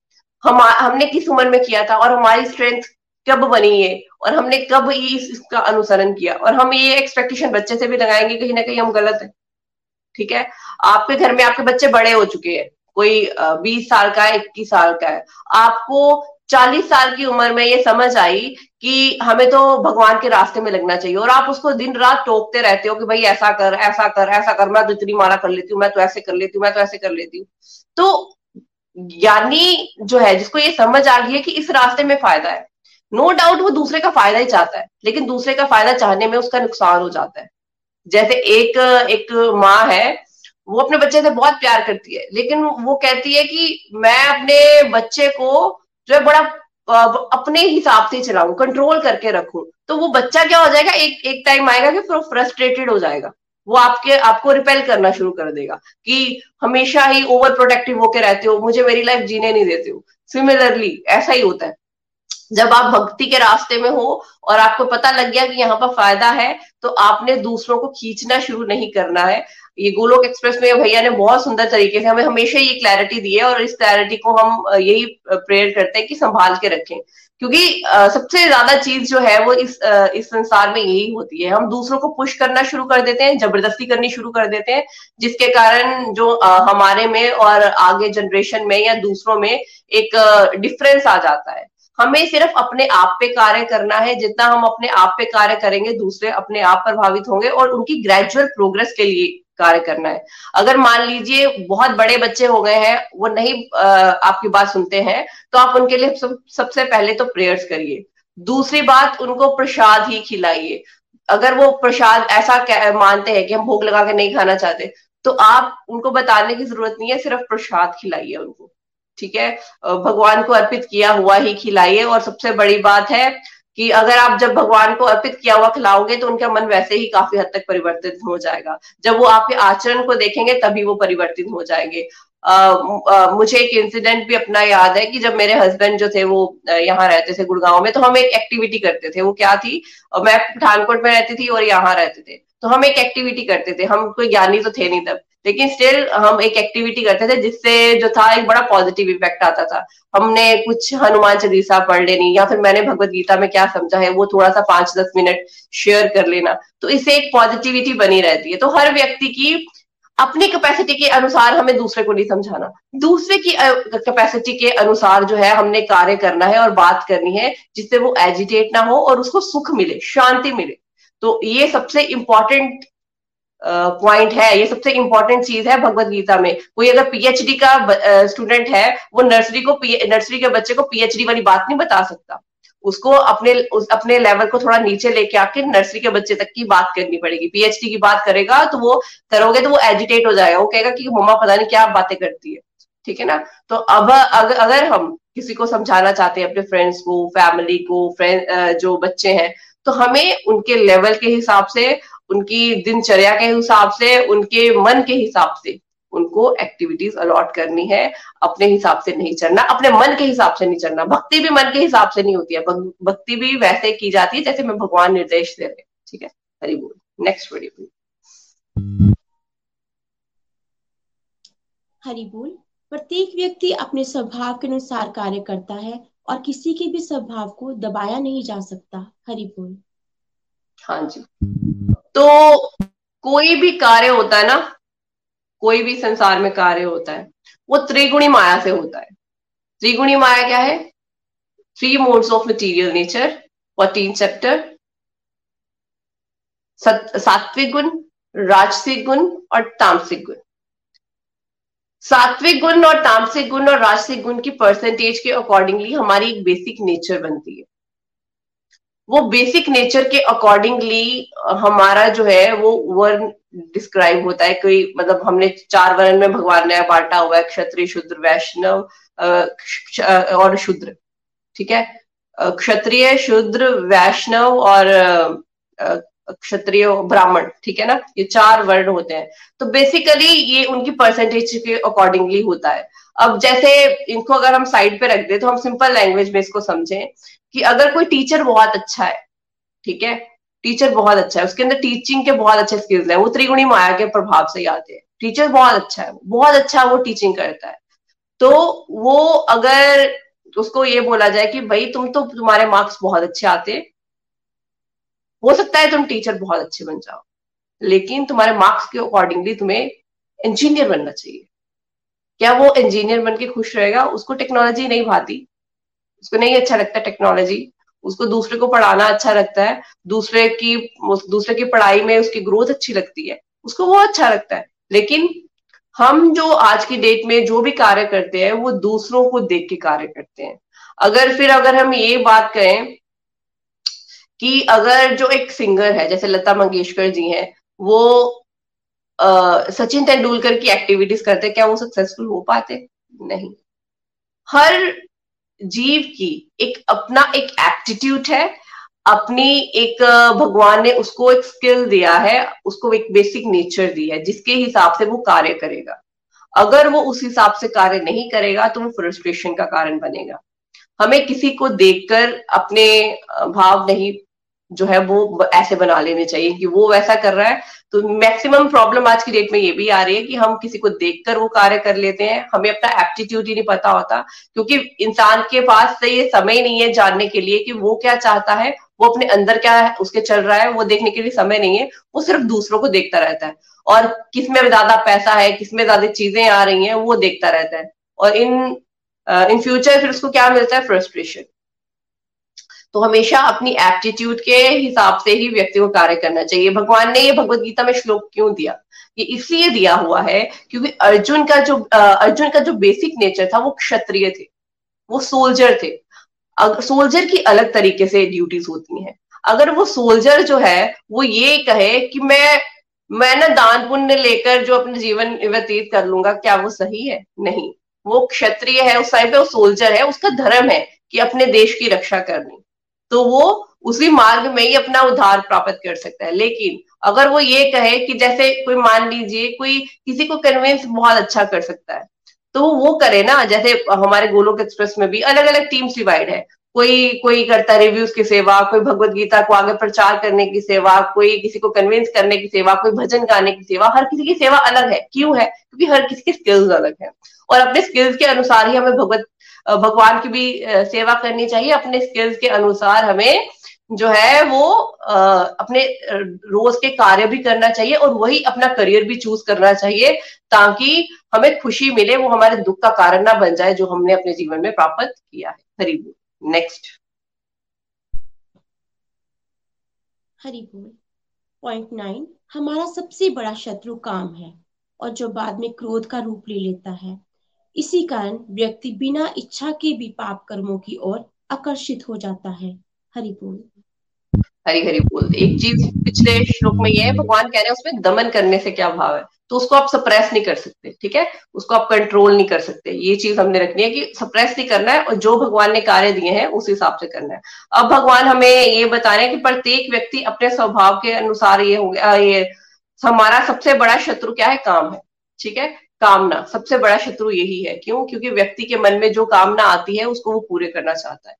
हम, हमने किस उम्र में किया था और हमारी स्ट्रेंथ कब बनी है और हमने कब इस, इसका अनुसरण किया? और हम ये एक्सपेक्टेशन बच्चे से भी लगाएँगे कहीं ना कहीं हम गलत है। ठीक है? आपके घर में आपके बच्चे बड़े हो चुके हैं। कोई बीस साल का है इक्कीस साल का है। आपको चालीस साल की उम्र में ये समझ आई कि हमें तो भगवान के रास्ते में लगना चाहिए। और आप उसको दिन रात टोकते रहते हो कि भाई ऐसा कर ऐसा कर ऐसा कर मैं तो इतनी माला कर लेती हूँ मैं तो ऐसे कर लेती हूँ मैं तो ऐसे कर लेती हूँ। तो ज्ञानी जो है जिसको ये समझ आ गई है कि इस रास्ते में फ़ायदा है। नो no डाउट वो दूसरे का फ़ायदा ही चाहता है, लेकिन दूसरे का फ़ायदा चाहने में उसका नुकसान हो जाता है। जैसे एक एक माँ है, वो अपने बच्चे से बहुत प्यार करती है, लेकिन वो कहती है कि मैं अपने बच्चे को जो है बड़ा अपने हिसाब से चलाऊं कंट्रोल करके रखूँ तो वो बच्चा क्या हो जाएगा, एक एक टाइम आएगा कि फ्रस्ट्रेटेड हो जाएगा। वो आपके, आपको रिपेल करना शुरू कर देगा कि हमेशा ही ओवर प्रोटेक्टिव होके रहते हो, मुझे मेरी लाइफ जीने नहीं देते हो। सिमिलरली ऐसा ही होता है। जब आप भक्ति के रास्ते में हो और आपको पता लग गया कि यहाँ पर फ़ायदा है तो आपने दूसरों को खींचना शुरू नहीं करना है। ये गोलोक एक्सप्रेस में भैया ने बहुत सुंदर तरीके से हमें हमेशा ये क्लैरिटी दी है और इस क्लैरिटी को हम यही प्रेयर करते हैं कि संभाल के रखें। क्योंकि सबसे ज़्यादा चीज़ जो है वो इस इस संसार में यही होती है। हम दूसरों को पुश करना शुरू कर देते हैं, ज़बरदस्ती करनी शुरू कर देते हैं, जिसके कारण जो हमारे में और आगे जनरेशन में या दूसरों में एक डिफरेंस आ जाता है। हमें सिर्फ़ अपने आप पे कार्य करना है। जितना हम अपने आप पे कार्य करेंगे दूसरे अपने आप प्रभावित होंगे और उनकी ग्रेजुअल प्रोग्रेस के लिए कार्य करना है। अगर मान लीजिए बहुत बड़े बच्चे हो गए हैं वो नहीं आपकी बात सुनते हैं तो आप उनके लिए सब, सबसे पहले तो प्रेयर्स करिए। दूसरी बात उनको प्रसाद ही खिलाइए। अगर वो प्रसाद ऐसा मानते हैं कि हम भोग लगा के नहीं खाना चाहते तो आप उनको बताने की ज़रूरत नहीं है सिर्फ़ प्रसाद खिलाइए उनको। ठीक है? भगवान को अर्पित किया हुआ ही खिलाइए। और सबसे बड़ी बात है कि अगर आप जब भगवान को अर्पित किया हुआ खिलाओगे तो उनका मन वैसे ही काफ़ी हद तक परिवर्तित हो जाएगा। जब वो आपके आचरण को देखेंगे तभी वो परिवर्तित हो जाएँगे। Uh, मुझे एक इंसिडेंट भी अपना याद है कि जब मेरे हस्बैंड जो थे वो यहाँ रहते थे गुड़गांव में तो हम एक एक्टिविटी करते थे। वो क्या थी? मैं पठानकोट में रहती थी और यहाँ रहते थे। तो हम एक एक्टिविटी करते थे। हम कोई ज्ञानी तो थे नहीं तब। लेकिन स्टिल हम एक एक्टिविटी करते थे जिससे जो था, एक बड़ा पॉजिटिव इफ़ेक्ट आता था। हमने कुछ हनुमान चालीसा पढ़ लेनी या फिर मैंने भगवत गीता में क्या समझा है, वो थोड़ा सा पाँच दस मिनट शेयर कर लेना। तो इससे एक पॉजिटिविटी बनी रहती है। तो हर व्यक्ति की अपनी कैपेसिटी के अनुसार हमें दूसरे को नहीं समझाना। दूसरे की कैपेसिटी के अनुसार जो है, हमने कार्य करना है और बात करनी है, जिससे वो एजिटेट ना हो और उसको सुख मिले, शांति मिले। तो ये सबसे इंपॉर्टेंट पॉइंट है, ये सबसे इंपॉर्टेंट चीज़ है भगवत गीता में। कोई अगर पीएचडी का स्टूडेंट है, वो नर्सरी को नर्सरी के बच्चे को पीएचडी वाली बात नहीं बता सकता। उसको अपने, उस, अपने लेवल को थोड़ा नीचे लेके आके नर्सरी के बच्चे तक की बात करनी पड़ेगी। पीएचडी की बात करेगा तो वो करोगे तो वो एजिटेट हो जाएगा। वो कहेगा कि मम्मा पता नहीं क्या बातें करती है। ठीक है ना? तो अब अगर अगर हम किसी को समझाना चाहते हैं, अपने फ्रेंड्स को फैमिली को फ्रेंड जो बच्चे हैं तो हमें उनके लेवल के हिसाब से उनकी दिनचर्या के हिसाब से उनके मन के हिसाब से उनको एक्टिविटीज़ अलॉट करनी है। अपने हिसाब से नहीं चलना अपने मन के हिसाब से नहीं चलना भक्ति भी मन के हिसाब से नहीं होती है। भक्ति भी वैसे की जाती है जैसे मैं भगवान निर्देश दे रहे ठीक है? हरी बोल। नेक्स्ट वीडियो हरी बोल। प्रत्येक व्यक्ति अपने स्वभाव के अनुसार कार्य करता है और किसी के भी स्वभाव को दबाया नहीं जा सकता। हरि बोल। हाँ जी। तो कोई भी कार्य होता है ना, कोई भी संसार में कार्य होता है, वो त्रिगुणी माया से होता है। त्रिगुणी माया क्या है? Three modes of material nature fourteen chapter सात्विक गुण, राजसिक गुण, और तामसिक गुण। सात्विक गुण और तामसिक गुण और राजसिक गुण की परसेंटेज के अकॉर्डिंगली हमारी एक बेसिक नेचर बनती है। वो बेसिक नेचर के अकॉर्डिंगली हमारा जो है, वो वर्ण डिस्क्राइब होता है कोई मतलब हमने चार वर्ण में भगवान ने बांटा हुआ है, क्षत्रिय, शुद्र, वैष्णव और शुद्र, ठीक है? क्षत्रिय, शुद्र, वैष्णव और क्षत्रिय ब्राह्मण, ठीक है ना? ये चार वर्ण होते हैं। तो बेसिकली ये उनकी परसेंटेज के अकॉर्डिंगली होता है। अब जैसे इनको अगर हम साइड पे रख दे तो हम सिंपल लैंग्वेज में इसको समझें कि अगर कोई टीचर बहुत अच्छा है, ठीक है? टीचर बहुत अच्छा है, उसके अंदर टीचिंग के बहुत अच्छे स्किल्स है। वो त्रिगुणी माया के प्रभाव से ही आते हैं। टीचर बहुत अच्छा है, बहुत अच्छा वो टीचिंग करता है। तो वो अगर उसको ये बोला जाए कि भाई तुम तो तुम्हारे मार्क्स बहुत अच्छे आते हो सकता है तुम टीचर बहुत अच्छे बन जाओ, लेकिन तुम्हारे मार्क्स के अकॉर्डिंगली तुम्हें इंजीनियर बनना चाहिए। क्या वो इंजीनियर बन के खुश रहेगा? उसको टेक्नोलॉजी नहीं भाती। उसको नहीं अच्छा लगता टेक्नोलॉजी उसको दूसरे को पढ़ाना अच्छा लगता है। दूसरे की दूसरे की पढ़ाई में उसकी ग्रोथ अच्छी लगती है। उसको वो अच्छा लगता है। लेकिन हम जो आज की डेट में जो भी कार्य करते हैं, वो दूसरों को देख के कार्य करते हैं। अगर फिर अगर हम ये बात करें कि अगर जो एक सिंगर है, जैसे लता मंगेशकर जी हैं, वो सचिन तेंदुलकर की एक्टिविटीज़ करते, क्या वो सक्सेसफुल हो पाते? नहीं। हर जीव की एक अपना एक एप्टीट्यूड है, अपनी एक, भगवान ने उसको एक स्किल दिया है, उसको एक बेसिक नेचर दी है, जिसके हिसाब से वो कार्य करेगा। अगर वो उस हिसाब से कार्य नहीं करेगा तो वो फ्रस्ट्रेशन का कारण बनेगा। हमें किसी को देखकर अपने भाव नहीं जो है वो ऐसे बना लेने चाहिए कि वो वैसा कर रहा है। तो मैक्सिमम प्रॉब्लम आज की डेट में ये भी आ रही है कि हम किसी को देखकर वो कार्य कर लेते हैं। हमें अपना एप्टीट्यूड ही नहीं पता होता, क्योंकि इंसान के पास से ये समय नहीं है जानने के लिए कि वो क्या चाहता है, वो अपने अंदर क्या है, उसके चल रहा है, वो देखने के लिए समय नहीं है, वो सिर्फ़ दूसरों को देखता रहता है। और किसमें ज़्यादा पैसा है किसमें ज़्यादा चीज़ें आ रही हैं, वो देखता रहता है। और इन इन फ्यूचर फिर उसको क्या मिलता है? फ्रस्ट्रेशन तो हमेशा अपनी एप्टीट्यूड के हिसाब से ही व्यक्ति को कार्य करना चाहिए। भगवान ने ये भगवत गीता में श्लोक क्यों दिया? ये इसलिए दिया हुआ है क्योंकि अर्जुन का जो अर्जुन का जो बेसिक नेचर था, वो क्षत्रिय थे। वो सोल्जर थे। सोल्जर की अलग तरीके से ड्यूटीज़ होती हैं। अगर वो सोल्जर जो है, वो ये कहे कि मैं मैं ना दान पुण्य लेकर जो अपने जीवन व्यतीत कर लूँगा, क्या वो सही है? नहीं। वो क्षत्रिय है, उस टाइम पे वो सोल्जर है, उसका धर्म है कि अपने देश की रक्षा करनी। तो वो उसी मार्ग में ही अपना उद्धार प्राप्त कर सकता है। लेकिन अगर वो ये कहे कि जैसे कोई मान लीजिए कोई किसी को कन्विंस बहुत अच्छा कर सकता है तो वो करे ना, जैसे हमारे गोलोक एक्सप्रेस में भी अलग अलग टीम्स डिवाइड है। कोई कोई करता है रिव्यूज़ की सेवा, कोई भगवत गीता को आगे प्रचार करने की सेवा, कोई किसी को कन्विंस करने की सेवा, कोई भजन गाने की सेवा, हर किसी की सेवा अलग है। क्यों है? क्योंकि हर किसी की स्किल्स अलग है। और अपने स्किल्स के अनुसार ही हमें भगवत भगवान की भी सेवा करनी चाहिए। अपने स्किल्स के अनुसार हमें जो है वो अपने रोज के कार्य भी करना चाहिए और वही अपना करियर भी चूज़ करना चाहिए ताकि हमें खुशी मिले, वो हमारे दुख का कारण ना बन जाए जो हमने अपने जीवन में प्राप्त किया है। हरी बोल नेक्स्ट हरी बोल पॉइंट नाइन हमारा सबसे बड़ा शत्रु काम है और जो बाद में क्रोध का रूप ले लेता है। इसी कारण व्यक्ति बिना इच्छा के भी पाप कर्मों की ओर आकर्षित हो जाता है। हरि बोल। हरी हरी बोल। एक चीज़ पिछले श्लोक में ये है, भगवान कह रहे हैं उसमें दमन करने से क्या भाव है? तो उसको आप सप्रेस नहीं कर सकते, ठीक है? उसको आप कंट्रोल नहीं कर सकते। ये चीज़ हमने रखनी है कि सप्रेस नहीं करना है और जो भगवान ने कार्य दिए हैं, उस हिसाब से करना है। अब भगवान हमें ये बता रहे हैं कि प्रत्येक व्यक्ति अपने स्वभाव के अनुसार ये हो गया ये हमारा सबसे बड़ा शत्रु क्या है? काम है, ठीक है? कामना। सबसे बड़ा शत्रु यही है। क्यों? क्योंकि व्यक्ति के मन में जो कामना आती है, उसको वो पूरे करना चाहता है।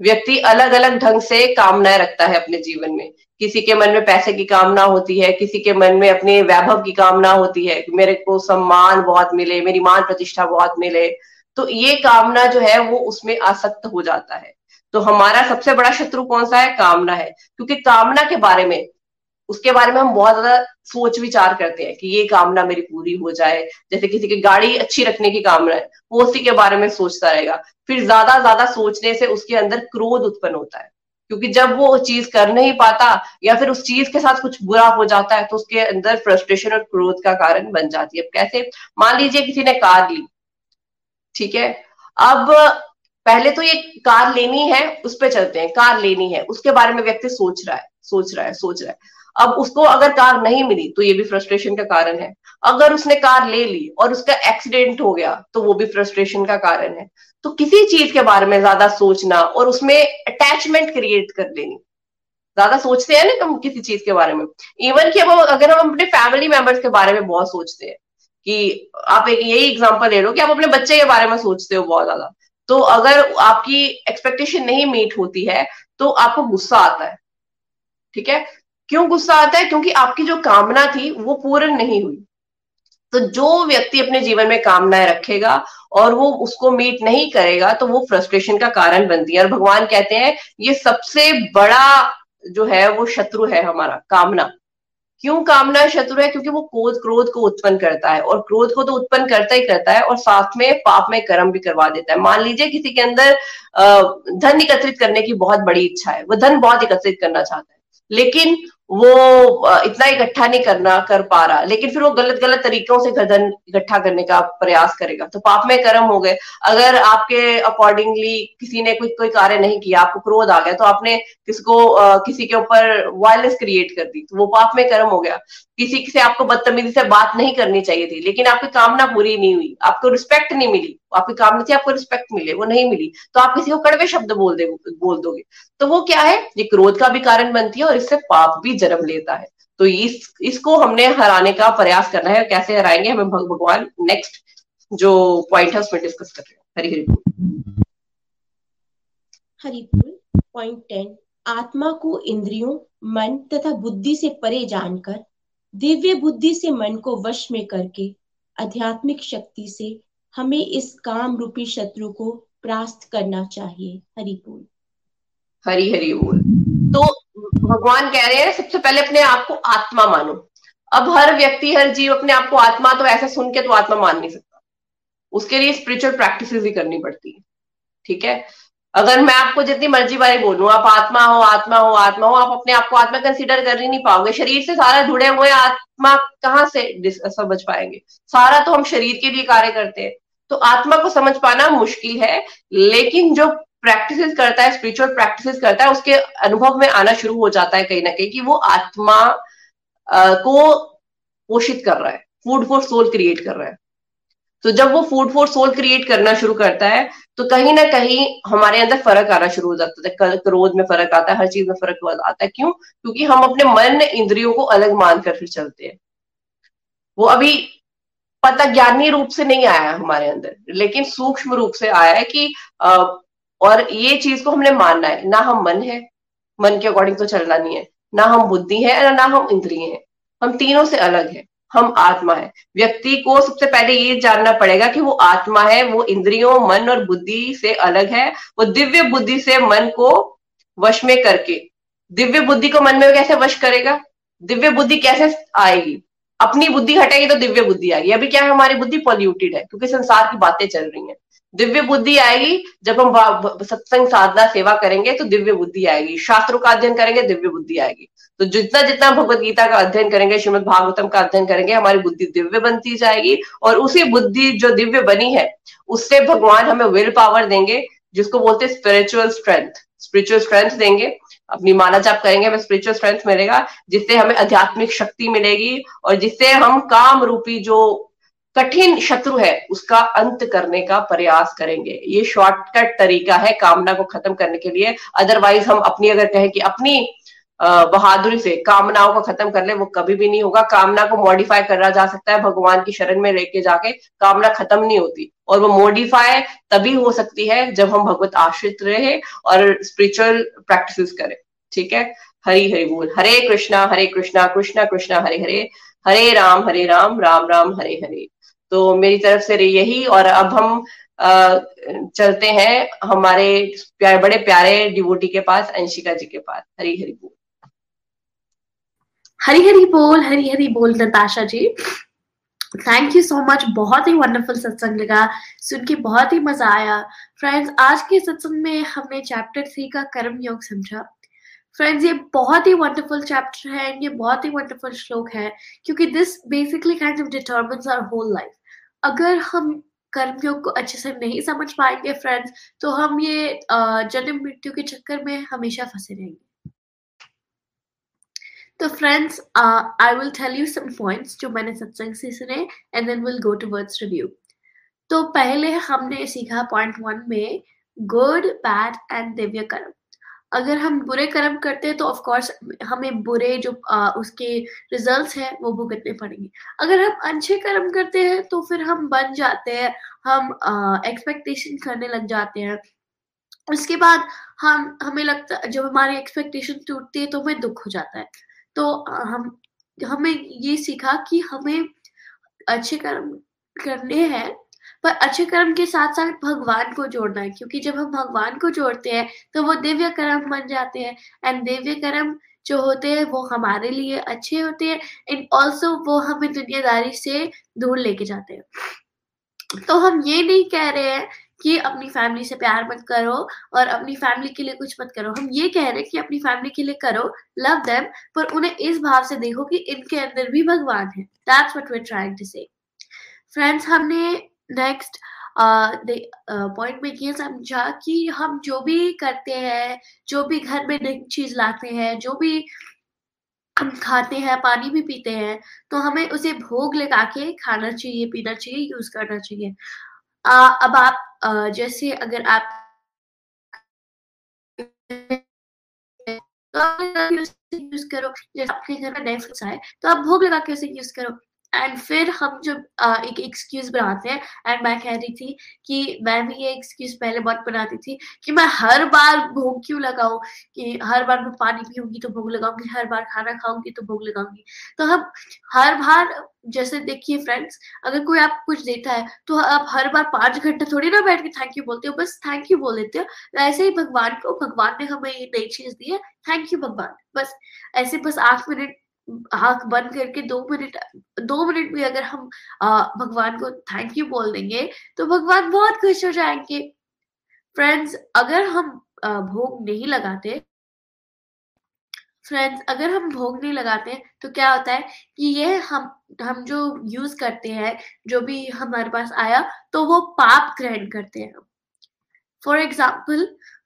व्यक्ति अलग अलग ढंग से कामनाएँ रखता है अपने जीवन में। किसी के मन में पैसे की कामना होती है, किसी के मन में अपने वैभव की कामना होती है मेरे को सम्मान बहुत मिले, मेरी मान प्रतिष्ठा बहुत मिले। तो ये कामना जो है, वो उसमें आसक्त हो जाता है। तो हमारा सबसे बड़ा शत्रु कौन सा है? कामना है। क्योंकि कामना के बारे में उसके बारे में हम बहुत ज़्यादा सोच विचार करते हैं कि ये कामना मेरी पूरी हो जाए, जैसे किसी की गाड़ी अच्छी रखने की कामना है, वो उसी के बारे में सोचता रहेगा। फिर ज़्यादा ज़्यादा सोचने से उसके अंदर क्रोध उत्पन्न होता है, क्योंकि जब वो चीज़ कर नहीं पाता या फिर उस चीज़ के साथ कुछ बुरा हो जाता है तो उसके अंदर फ्रस्ट्रेशन और क्रोध का कारण बन जाती है। कैसे? मान लीजिए किसी ने कार ली, ठीक है? अब पहले तो ये कार लेनी है, उस पर चलते हैं। कार लेनी है, उसके बारे में व्यक्ति सोच रहा है, सोच रहा है, सोच रहा है। अब उसको अगर कार नहीं मिली तो ये भी फ्रस्ट्रेशन का कारण है। अगर उसने कार ले ली और उसका एक्सीडेंट हो गया तो वो भी फ्रस्ट्रेशन का कारण है। तो किसी चीज़ के बारे में ज़्यादा सोचना और उसमें अटैचमेंट क्रिएट कर लेनी। ज़्यादा सोचते हैं ना हम किसी चीज़ के बारे में। इवन कि अब अगर हम अपने फैमिली मेंबर्स के बारे में बहुत सोचते हैं कि आप एक, यही एग्ज़ाम्पल ले लो कि आप अपने बच्चे के बारे में सोचते हो बहुत ज़्यादा। तो अगर आपकी एक्सपेक्टेशन नहीं मीट होती है तो आपको गुस्सा आता है। ठीक है? क्यों गुस्सा आता है? क्योंकि आपकी जो कामना थी, वो पूर्ण नहीं हुई। तो जो व्यक्ति अपने जीवन में कामनाएँ रखेगा और वो उसको मीट नहीं करेगा तो वो फ्रस्ट्रेशन का कारण बनती है। और भगवान कहते हैं, ये सबसे बड़ा जो है, वो शत्रु है हमारा, कामना। क्यों कामना शत्रु है? क्योंकि वो क्रोध क्रोध को उत्पन्न करता है और क्रोध को तो उत्पन्न करता ही करता है और साथ में पाप में कर्म भी करवा देता है। मान लीजिए किसी के अंदर धन एकत्रित करने की बहुत बड़ी इच्छा है। वो धन बहुत एकत्रित करना चाहता है। लेकिन वो इतना इकट्ठा नहीं करना, कर पा रहा। लेकिन फिर वो गलत गलत तरीकों से धन इकट्ठा करने का प्रयास करेगा। तो पाप में कर्म हो गए। अगर आपके अकॉर्डिंगली किसी ने कोई कोई कार्य नहीं किया, आपको क्रोध आ गया तो आपने किसको किसी के ऊपर वायलेंस क्रिएट कर दी तो वो पाप में कर्म हो गया। किसी से आपको बदतमीजी से बात नहीं करनी चाहिए थी, लेकिन आपकी कामना पूरी नहीं हुई, आपको रिस्पेक्ट नहीं मिली। आपकी कामना थी, आपको रिस्पेक्ट मिले, वो नहीं मिली। तो आप किसी को कड़वे शब्द बोल दे, बोल दोगे। तो वो क्या है? ये क्रोध का भी कारण बनती है और इससे पाप भी जन्म लेता है। तो इस, इसको हमने हराने का प्रयास करना है कैसे हराएँगे, हमें भगवान नेक्स्ट जो पॉइंट है, उसमें डिस्कस कर रहे हैं। हरी हरी बोल। हरी बोल पॉइंट टेन आत्मा को इंद्रियों, मन तथा बुद्धि से परे जानकर, दिव्य बुद्धि से मन को वश में करके, आध्यात्मिक शक्ति से हमें इस काम रूपी शत्रु को प्रास्त करना चाहिए। हरि बोल। हरी हरी बोल। तो भगवान कह रहे हैं, सबसे पहले अपने आप को आत्मा मानो। अब हर व्यक्ति, हर जीव अपने आप को आत्मा तो ऐसा सुन के तो आत्मा मान नहीं सकता। उसके लिए स्पिरिचुअल प्रैक्टिस भी करनी पड़ती है। ठीक है? अगर मैं आपको जितनी मर्ज़ी बारे बोलूँ, आप आत्मा हो आत्मा हो आत्मा हो, आप अपने आप को आत्मा कंसिडर कर ही नहीं पाओगे। शरीर से सारा जुड़े हुए आत्मा कहाँ से समझ पाएँगे? सारा तो हम शरीर के लिए कार्य करते हैं। तो आत्मा को समझ पाना मुश्किल है, लेकिन जो प्रैक्टिस करता है स्पिरिचुअल प्रैक्टिस करता है, उसके अनुभव में आना शुरू हो जाता है कहीं ना कहीं कि वो आत्मा को पोषित कर रहा है फ़ूड फॉर सोल क्रिएट कर रहा है। तो जब वो फ़ूड फॉर सोल क्रिएट करना शुरू करता है तो कहीं ना कहीं हमारे अंदर फ़र्क आना शुरू हो जाता है। क्रोध में फ़र्क आता है, हर चीज़ में फ़र्क आता है। क्यों? क्योंकि हम अपने मन इंद्रियों को अलग मानकर फिर चलते हैं। वो अभी पता ज्ञानी रूप से नहीं आया हमारे अंदर, लेकिन सूक्ष्म रूप से आया है कि और ये चीज़ को हमने मानना है, ना हम मन है, मन के अकॉर्डिंग तो चलना नहीं है, ना हम बुद्धि है ना हम इंद्रिय है। हम तीनों से अलग है, हम आत्मा है। व्यक्ति को सबसे पहले ये जानना पड़ेगा कि वो आत्मा है, वो इंद्रियों, मन और बुद्धि से अलग है, वो दिव्य बुद्धि से मन को वश में करके, दिव्य बुद्धि को मन में कैसे वश करेगा? दिव्य बुद्धि कैसे आएगी? अपनी बुद्धि हटेगी तो दिव्य बुद्धि आएगी। अभी क्या है, हमारी बुद्धि पॉल्यूटेड है, क्योंकि संसार की बातें चल रही हैं। दिव्य बुद्धि आएगी, जब हम सत्संग साधना सेवा करेंगे तो दिव्य बुद्धि आएगी। शास्त्रों का अध्ययन करेंगे, दिव्य बुद्धि आएगी। तो जितना जितना भगवत गीता का अध्ययन करेंगे, श्रीमद भागवतम का अध्ययन करेंगे, हमारी बुद्धि दिव्य बनती जाएगी और उसी बुद्धि जो दिव्य बनी है, उससे भगवान हमें विल पावर देंगे, जिसको बोलते हैं स्पिरिचुअल स्ट्रेंथ स्पिरिचुअल स्ट्रेंथ देंगे। अपनी माला जाप करेंगे, हमें स्पिरिचुअल स्ट्रेंथ मिलेगा, जिससे हमें आध्यात्मिक शक्ति मिलेगी और जिससे हम काम रूपी जो कठिन शत्रु है, उसका अंत करने का प्रयास करेंगे। ये शॉर्टकट तरीका है कामना को खत्म करने के लिए। अदरवाइज़ हम अपनी अगर कहें कि अपनी बहादुरी से, कामनाओं को खत्म कर ले, वो कभी भी नहीं होगा। कामना को मॉडिफाई करा जा सकता है भगवान की शरण में लेके जाके। कामना खत्म नहीं होती। और वो मॉडिफाई तभी हो सकती है जब हम भगवत आश्रित रहे और स्पिरिचुअल प्रैक्टिस करें। ठीक है? हरी हरि बोल। हरे कृष्णा हरे कृष्णा कृष्णा कृष्णा, हरे हरे। हरे राम हरे राम राम राम, हरे हरे। तो मेरी तरफ़ से यही और अब हम चलते हैं हमारे बड़े प्यारे डिवोटी के पास, अंशिका जी के पास। हरी हरी बोल। हरी हरी बोल हरी हरी बोल, Natasha ji. Thank you so much बहुत ही वंडरफुल सत्संग लगा। सुन के बहुत ही मज़ा आया। फ्रेंड्स आज के सत्संग में हमने चैप्टर थ्री का कर्म योग समझा। फ्रेंड्स ये बहुत ही वंडरफुल चैप्टर है ये बहुत ही वंडरफुल श्लोक है क्योंकि this basically kind of determines our whole life अगर हम कर्म योग को अच्छे से नहीं समझ पाएँगे फ्रेंड्स तो हम ये जन्म मृत्यु के चक्कर में हमेशा फंसे रहेंगे। तो friends I will tell you some points जो मैंने सत्संग से सुने and then will go to words review तो पहले हमने सीखा पॉइंट वन में गुड बैड एंड दिव्य कर्म। अगर हम बुरे कर्म करते हैं तो ऑफ़ कोर्स हमें बुरे जो आ, उसके रिजल्ट्स हैं वो भुगतने पड़ेंगे। अगर हम अच्छे कर्म करते हैं तो फिर हम बन जाते हैं हम एक्सपेक्टेशन करने लग जाते हैं। उसके बाद हम हमें लगता जब हमारी एक्सपेक्टेशन टूटती है तो हमें दुख हो जाता है। तो हम, हमें ये सीखा कि हमें अच्छे कर्म करने हैं, पर अच्छे कर्म के साथ साथ भगवान को जोड़ना है, क्योंकि जब हम भगवान को जोड़ते हैं तो वो दिव्य कर्म बन जाते हैं एंड दिव्य कर्म जो होते हैं, वो हमारे लिए अच्छे होते हैं एंड ऑल्सो वो हमें दुनियादारी से दूर लेके जाते हैं। तो हम ये नहीं कह रहे हैं कि अपनी फैमिली से प्यार मत करो और अपनी फैमिली के लिए कुछ मत करो। हम ये कह रहे हैं कि अपनी फैमिली के लिए करो लव देम पर उन्हें इस भाव से देखो कि इनके अंदर भी भगवान है। That's what we trying to say friends हमने नेक्स्ट पॉइंट में ये समझा कि हम जो भी करते हैं जो भी घर में नई चीज़ लाते हैं जो भी हम खाते हैं पानी भी पीते हैं तो हमें उसे भोग लगा के खाना चाहिए पीना चाहिए यूज़ करना चाहिए। आ, अब आप जैसे अगर आप यूज़ करो जैसे अपने घर में नेटफ्लिक्स आए तो आप भोग लगा के उसे यूज़ करो। एंड फिर हम जब एक एक्सक्यूज बनाते हैं एंड मैं कह रही थी कि मैं भी ये एक्सक्यूज पहले बहुत बनाती थी कि मैं हर बार भोग क्यों लगाऊँ, कि हर बार मैं पानी पीऊँगी तो भोग लगाऊँगी, हर बार खाना खाऊँगी तो भोग लगाऊँगी। तो हम हर बार, जैसे देखिए फ्रेंड्स अगर कोई आप कुछ देता है तो आप हर बार पाँच घंटे थोड़ी ना बैठ के थैंक यू बोलते हो, बस थैंक यू बोल देते हो। वैसे ही भगवान को, भगवान ने हमें ये नई चीज़ दी है थैंक यू भगवान, बस ऐसे बस आठ मिनट आँख बंद करके दो मिनट दो मिनट भी अगर हम भगवान को थैंक यू बोल देंगे तो भगवान बहुत खुश हो जाएँगे। फ्रेंड्स अगर हम भोग नहीं लगाते फ्रेंड्स अगर हम भोग नहीं लगाते तो क्या होता है कि ये हम हम जो यूज़ करते हैं, जो भी हमारे पास आया तो वो पाप ग्रहण करते हैं। फॉर एग्ज़ाम्पल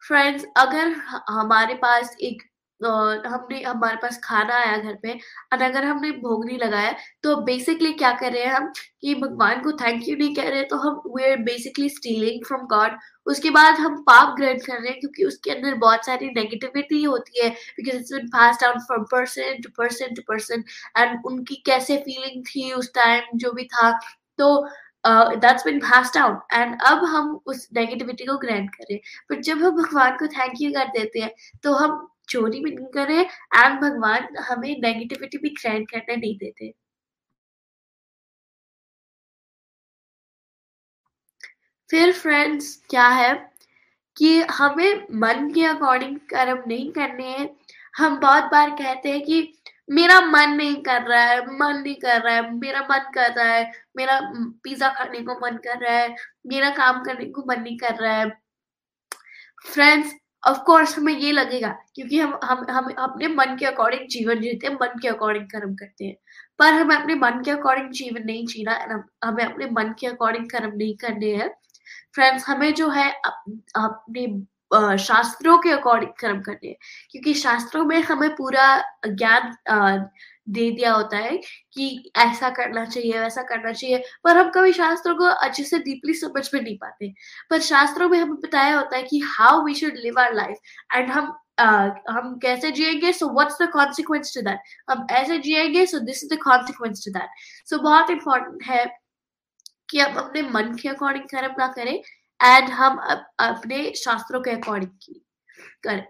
फ्रेंड्स अगर हमारे पास एक हमने, हमारे पास खाना आया घर पे और अगर हमने भोग नहीं लगाया तो बेसिकली क्या कर रहे हैं हम कि भगवान को थैंक यू नहीं कह रहे तो हम we are basically stealing from God उसके बाद हम पाप ग्रहण कर रहे हैं क्योंकि उसके अंदर बहुत सारी नेगेटिविटी होती है because it's been passed down from person to person to person and उनकी कैसे फीलिंग थी उस टाइम जो भी था तो that's been passed down and अब हम उस नेगेटिविटी को ग्रहण करें बट जब हम भगवान को थैंक यू कर देते हैं तो हम चोरी भी नहीं करे एंड भगवान हमें नेगेटिविटी भी ग्रहण करने नहीं देते। फिर फ्रेंड्स क्या है कि हमें मन के अकॉर्डिंग कर्म नहीं करने हैं। हम बहुत बार कहते हैं कि मेरा मन नहीं कर रहा है, मन नहीं कर रहा है, मेरा मन कर रहा है, मेरा पिज्जा खाने को मन कर रहा है, मेरा काम करने को मन नहीं कर रहा है। फ्रेंड्स ऑफ़ कोर्स हमें ये लगेगा, क्योंकि हम हम हम अपने मन के अकॉर्डिंग जीवन जीते हैं, मन के अकॉर्डिंग कर्म करते हैं। पर हमें अपने मन के अकॉर्डिंग जीवन नहीं जीना हमें अपने मन के अकॉर्डिंग कर्म नहीं करने हैं। फ्रेंड्स हमें जो है अपने शास्त्रों के अकॉर्डिंग कर्म करने हैं, क्योंकि शास्त्रों में हमें पूरा ज्ञान दे दिया होता है कि ऐसा करना चाहिए वैसा करना चाहिए पर हम कभी शास्त्रों को अच्छे से डीपली समझ में नहीं पाते। पर शास्त्रों में हमें बताया होता है कि how we should live our life and हम Uh, हम कैसे जिएँगे so what's the consequence to that हम ऐसे जिएँगे so this is the consequence to that so बहुत इंपॉर्टेंट है कि हम अपने मन के अकॉर्डिंग कर्म ना करें एंड हम अप, अपने शास्त्रों के अकॉर्डिंग करें।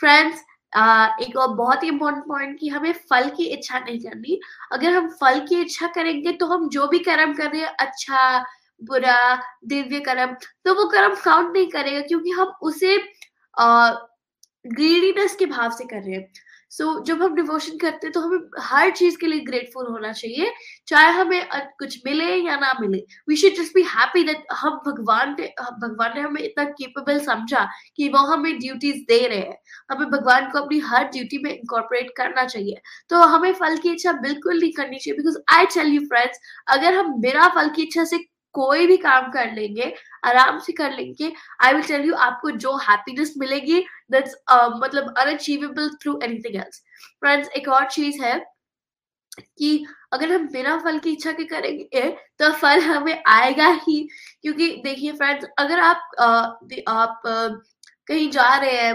फ्रेंड्स एक और बहुत ही इम्पोर्टेंट पॉइंट कि हमें फल की इच्छा नहीं करनी। अगर हम फल की इच्छा करेंगे तो हम जो भी कर्म कर रहे हैं अच्छा बुरा, दिव्य कर्म तो वो कर्म काउंट नहीं करेगा, क्योंकि हम उसे अः ग्रीडीनेस के भाव से कर रहे हैं। सो so, जब हम डिवोशन करते हैं तो हमें हर चीज़ के लिए ग्रेटफुल होना चाहिए। चाहे हमें कुछ मिले या ना मिले। We should just be happy that हम भगवान ने भगवान ने हमें इतना केपेबल समझा कि वो हमें ड्यूटीज़ दे रहे हैं। हमें भगवान को अपनी हर ड्यूटी में इंकॉर्पोरेट करना चाहिए। तो हमें फल की इच्छा बिल्कुल नहीं करनी चाहिए because I tell you friends अगर हम बिना फल की इच्छा से कोई भी काम कर लेंगे आराम से कर लेंगे आई विल टेल यू आपको जो हैप्पीनेस मिलेगी दैट्स uh, मतलब unachievable through anything else friends एक और चीज़ है कि अगर हम बिना फल की इच्छा के करेंगे तो फल हमें आएगा ही। क्योंकि देखिए फ्रेंड्स अगर आप आ, आप आ, कहीं जा रहे हैं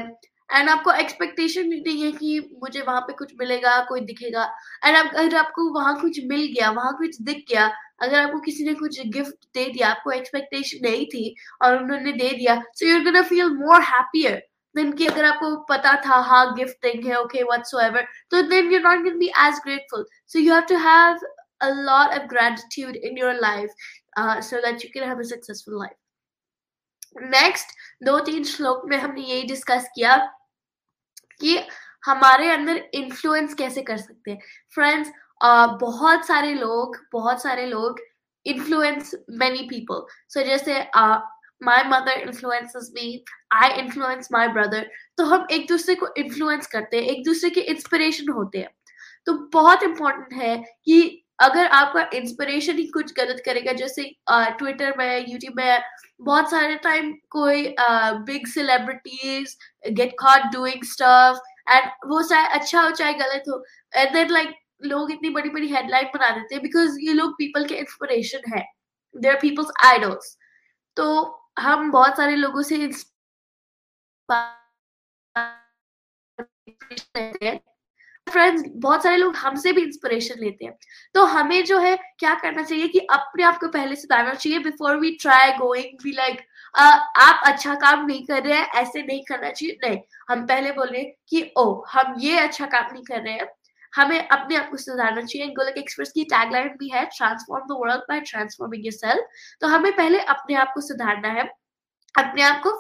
एंड आपको एक्सपेक्टेशन नहीं है कि मुझे वहाँ पे कुछ मिलेगा कोई दिखेगा एंड आप, अगर आपको वहाँ कुछ मिल गया वहाँ कुछ दिख गया अगर आपको किसी ने कुछ गिफ्ट दे दिया आपको एक्सपेक्टेशन नहीं थी और उन्होंने दे दिया so you're gonna feel more happier then कि अगर आपको पता था हाँ गिफ्टिंग है ओके व्हाटसोएवर तो then you not gonna be as grateful so you have to have a lot of gratitude in your life uh, so that you can have a successful life. Next दो तीन श्लोक में हमने यही discuss किया कि हमारे अंदर इन्फ्लुएंस कैसे कर सकते हैं। फ्रेंड्स uh, बहुत सारे लोग बहुत सारे लोग इन्फ्लुएंस मेनी पीपल सो जैसे uh, my mother influences me I influence my brother तो हम एक दूसरे को इन्फ्लुएंस करते हैं, एक दूसरे के इंस्पिरेशन होते हैं। तो बहुत इंपॉर्टेंट है कि अगर आपका इंस्पिरेशन ही कुछ गलत करेगा, जैसे ट्विटर में यूट्यूब में, बहुत सारे टाइम कोई big celebrities get caught doing stuff and वो चाहे अच्छा हो, चाहे गलत हो एंड देन लाइक लोग इतनी बड़ी बड़ी हेडलाइन बना देते हैं बिकॉज़ ये लोग पीपल के इंस्पिरेशन है। देर पीपल्स आइडल्स तो हम बहुत सारे लोगों से फ्रेंड्स बहुत सारे लोग हमसे भी इंस्पिरेशन लेते हैं। तो हमें जो है, क्या करना चाहिए कि अपने आप को पहले सुधारना चाहिए before we try going be like आप अच्छा काम नहीं कर रहे हैं, ऐसे नहीं करना चाहिए। नहीं, हम पहले बोले कि ओ हम ये अच्छा काम नहीं कर रहे हैं। हमें अपने आप को सुधारना चाहिए। गोलक एक्सप्रेस की टैगलाइन भी है transform the world by transforming yourself तो हमें पहले अपने आप को सुधारना है, अपने आप को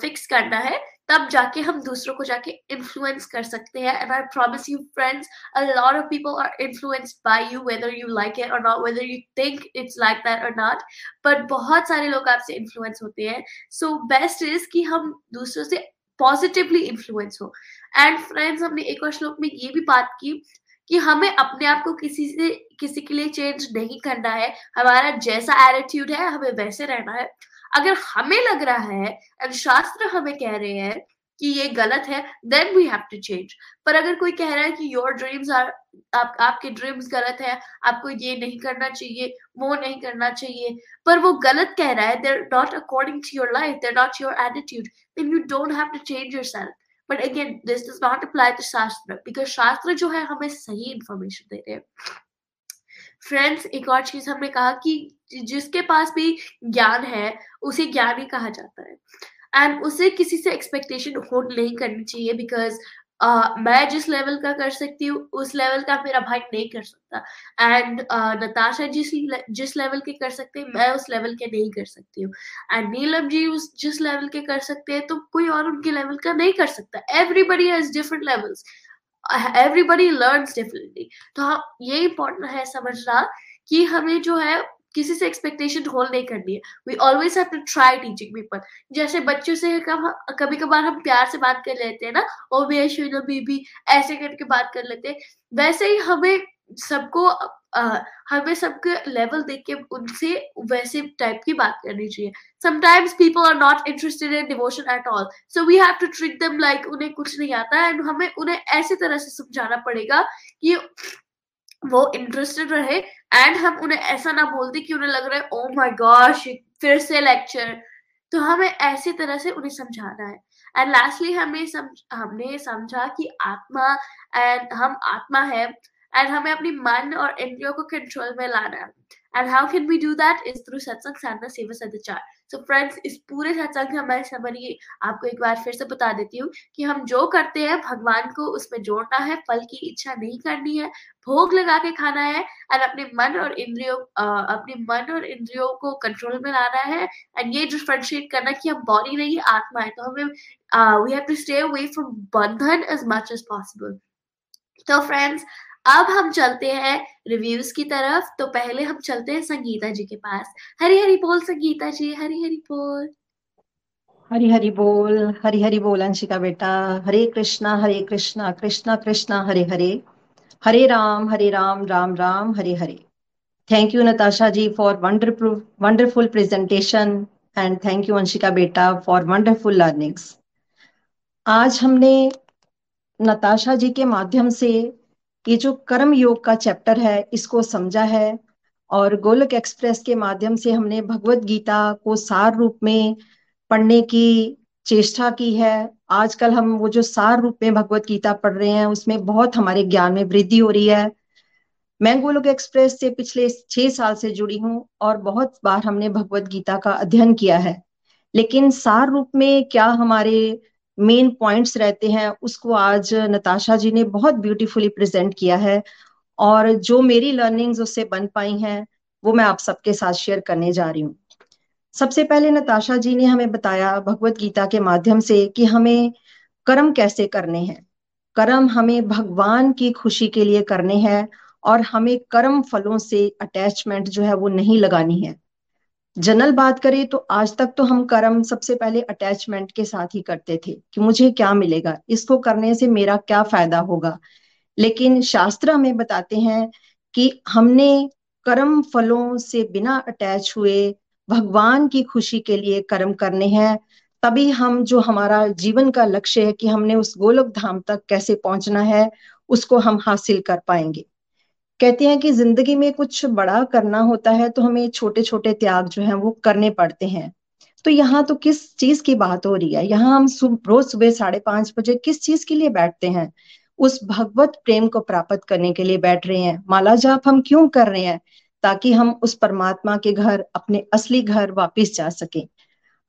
फिक्स करना है, तब जाके हम दूसरों को जाके इन्फ्लुएंस कर सकते हैं। And I promise you friends a lot of people are influenced by you whether you like it or not whether you think it's like that or not but बहुत सारे लोग आपसे इन्फ्लुएंस होते हैं। सो बेस्ट इज़ कि हम दूसरों से पॉजिटिवली इन्फ्लुएंस हो। एंड फ्रेंड्स हमने एक और श्लोक में ये भी बात की कि हमें अपने आप को किसी से, किसी के लिए चेंज नहीं करना है। हमारा जैसा एटीट्यूड है, हमें वैसे रहना है। अगर हमें लग रहा है एंड शास्त्र हमें कह रहे हैं कि ये गलत है then we have to change पर अगर कोई कह रहा है कि योर ड्रीम्स आर आप, आपके ड्रीम्स गलत है, आपको ये नहीं करना चाहिए, वो नहीं करना चाहिए, पर वो गलत कह रहा है there not according to your life there not your attitude then you don't have to change yourself but again this does not apply to shastra because शास्त्र जो है हमें सही इंफॉर्मेशन दे रहे हैं। फ्रेंड्स एक और चीज़ हमने कहा कि जिसके पास भी ज्ञान है, उसे ज्ञान ही कहा जाता है। एंड उसे किसी से एक्सपेक्टेशन होल्ड नहीं करनी चाहिए बिकॉज़ मैं जिस लेवल का कर सकती हूँ, उस लेवल का मेरा भाई नहीं कर सकता। एंड नताशा जिस जिस लेवल के कर सकते हैं, मैं उस लेवल के नहीं कर सकती हूँ। एंड नीलम जी उस, जिस लेवल के कर सकते हैं तो कोई और उनके लेवल का नहीं कर सकता। Everybody has different levels everybody learn differently तो हाँ ये इंपॉर्टेंट है समझना कि हमें जो है किसी से एक्सपेक्टेशन होल्ड नहीं करनी है। We always have to try teaching people जैसे बच्चों से कब कभी कभार हम प्यार से बात कर लेते हैं ना, ओ बेशुनो बीबी, ऐसे करके बात कर लेते हैं। वैसे ही हमें सबको हमें सबके लेवल देख के उनसे वैसे टाइप की बात करनी चाहिए। Sometimes people are not interested in devotion at all so we have to treat them like उन्हें कुछ नहीं आता एंड हमें उन्हें ऐसे तरह से समझाना पड़ेगा कि वो इंटरेस्टेड रहे एंड हम उन्हें ऐसा ना बोल दे कि उन्हें लग रहा है ओ माय गॉश फिर से लेक्चर तो हमें ऐसी तरह से उन्हें समझाना है। एंड लास्टली हमें समझ हमने समझा कि आत्मा एंड हम आत्मा है एंड हमें अपनी मन और इंद्रियों को कंट्रोल में लाना है। And how can we do that is through satsang seva, sadachar. So friends इस पूरे सत्संग का मैं समरी आपको एक बार फिर से बता देती हूँ कि हम जो करते हैं, भगवान को उसमें जोड़ना है, फल की इच्छा नहीं करनी है, भोग लगा के खाना है एंड अपने मन और इंद्रियों अपने मन और इंद्रियों को कंट्रोल में लाना है। एंड ये डिफ्रेंशिएट करना कि हम बॉडी नहीं, आत्मा है तो हमें we have to stay away from बंधन एज मच एज पॉसिबल तो फ्रेंड्स अब हम चलते हैं रिव्यूज़ की तरफ़। तो पहले हम चलते हैं संगीता जी के पास। हरी हरी बोल संगीता जी हरी हरी बोल। हरी हरी बोल हरी हरी बोल अंशिका बेटा। Hare Krishna Hare Krishna Krishna Krishna, Hare Hare. Hare Ram Hare Ram Ram Ram, Hare Hare. Thank you Natasha ji for wonderful wonderful presentation and thank you Anshika बेटा फॉर वंडरफुल लर्निंग्स आज हमने नताशा जी के माध्यम से ये जो कर्म योग का चैप्टर है, इसको समझा है और गोलक एक्सप्रेस के माध्यम से हमने भगवत गीता को सार रूप में पढ़ने की चेष्टा की है। आजकल हम वो जो सार रूप में भगवत गीता पढ़ रहे हैं, उसमें बहुत हमारे ज्ञान में वृद्धि हो रही है। मैं गोलोक एक्सप्रेस से पिछले छह साल से जुड़ी हूँ और बहुत बार हमने भगवत गीता का अध्ययन किया है। लेकिन सार रूप में क्या हमारे मेन पॉइंट्स रहते हैं, उसको आज नताशा जी ने बहुत ब्यूटीफुली प्रेजेंट किया है और जो मेरी लर्निंग्स उससे बन पाई हैं, वो मैं आप सबके साथ शेयर करने जा रही हूँ। सबसे पहले नताशा जी ने हमें बताया भगवत गीता के माध्यम से कि हमें कर्म कैसे करने हैं। कर्म हमें भगवान की खुशी के लिए करने हैं और हमें कर्म फलों से अटैचमेंट जो है वो नहीं लगानी है। जनरल बात करें तो आज तक तो हम कर्म सबसे पहले अटैचमेंट के साथ ही करते थे कि मुझे क्या मिलेगा, इसको करने से मेरा क्या फ़ायदा होगा? लेकिन शास्त्र हमें बताते हैं कि हमने कर्म फलों से बिना अटैच हुए भगवान की खुशी के लिए कर्म करने हैं। तभी हम जो हमारा जीवन का लक्ष्य है कि हमने उस गोलक धाम तक कैसे पहुँचना है, उसको हम हासिल कर पाएँगे। कहते हैं कि ज़िंदगी में कुछ बड़ा करना होता है तो हमें छोटे छोटे त्याग जो है वो करने पड़ते हैं। तो यहाँ तो किस चीज़ की बात हो रही है? यहाँ हम रोज सुबह साढ़े पाँच बजे किस चीज़ के लिए बैठते हैं? उस भगवत प्रेम को प्राप्त करने के लिए बैठ रहे हैं। माला जाप हम क्यों कर रहे हैं? ताकि हम उस परमात्मा के घर, अपने असली घर वापिस जा सके।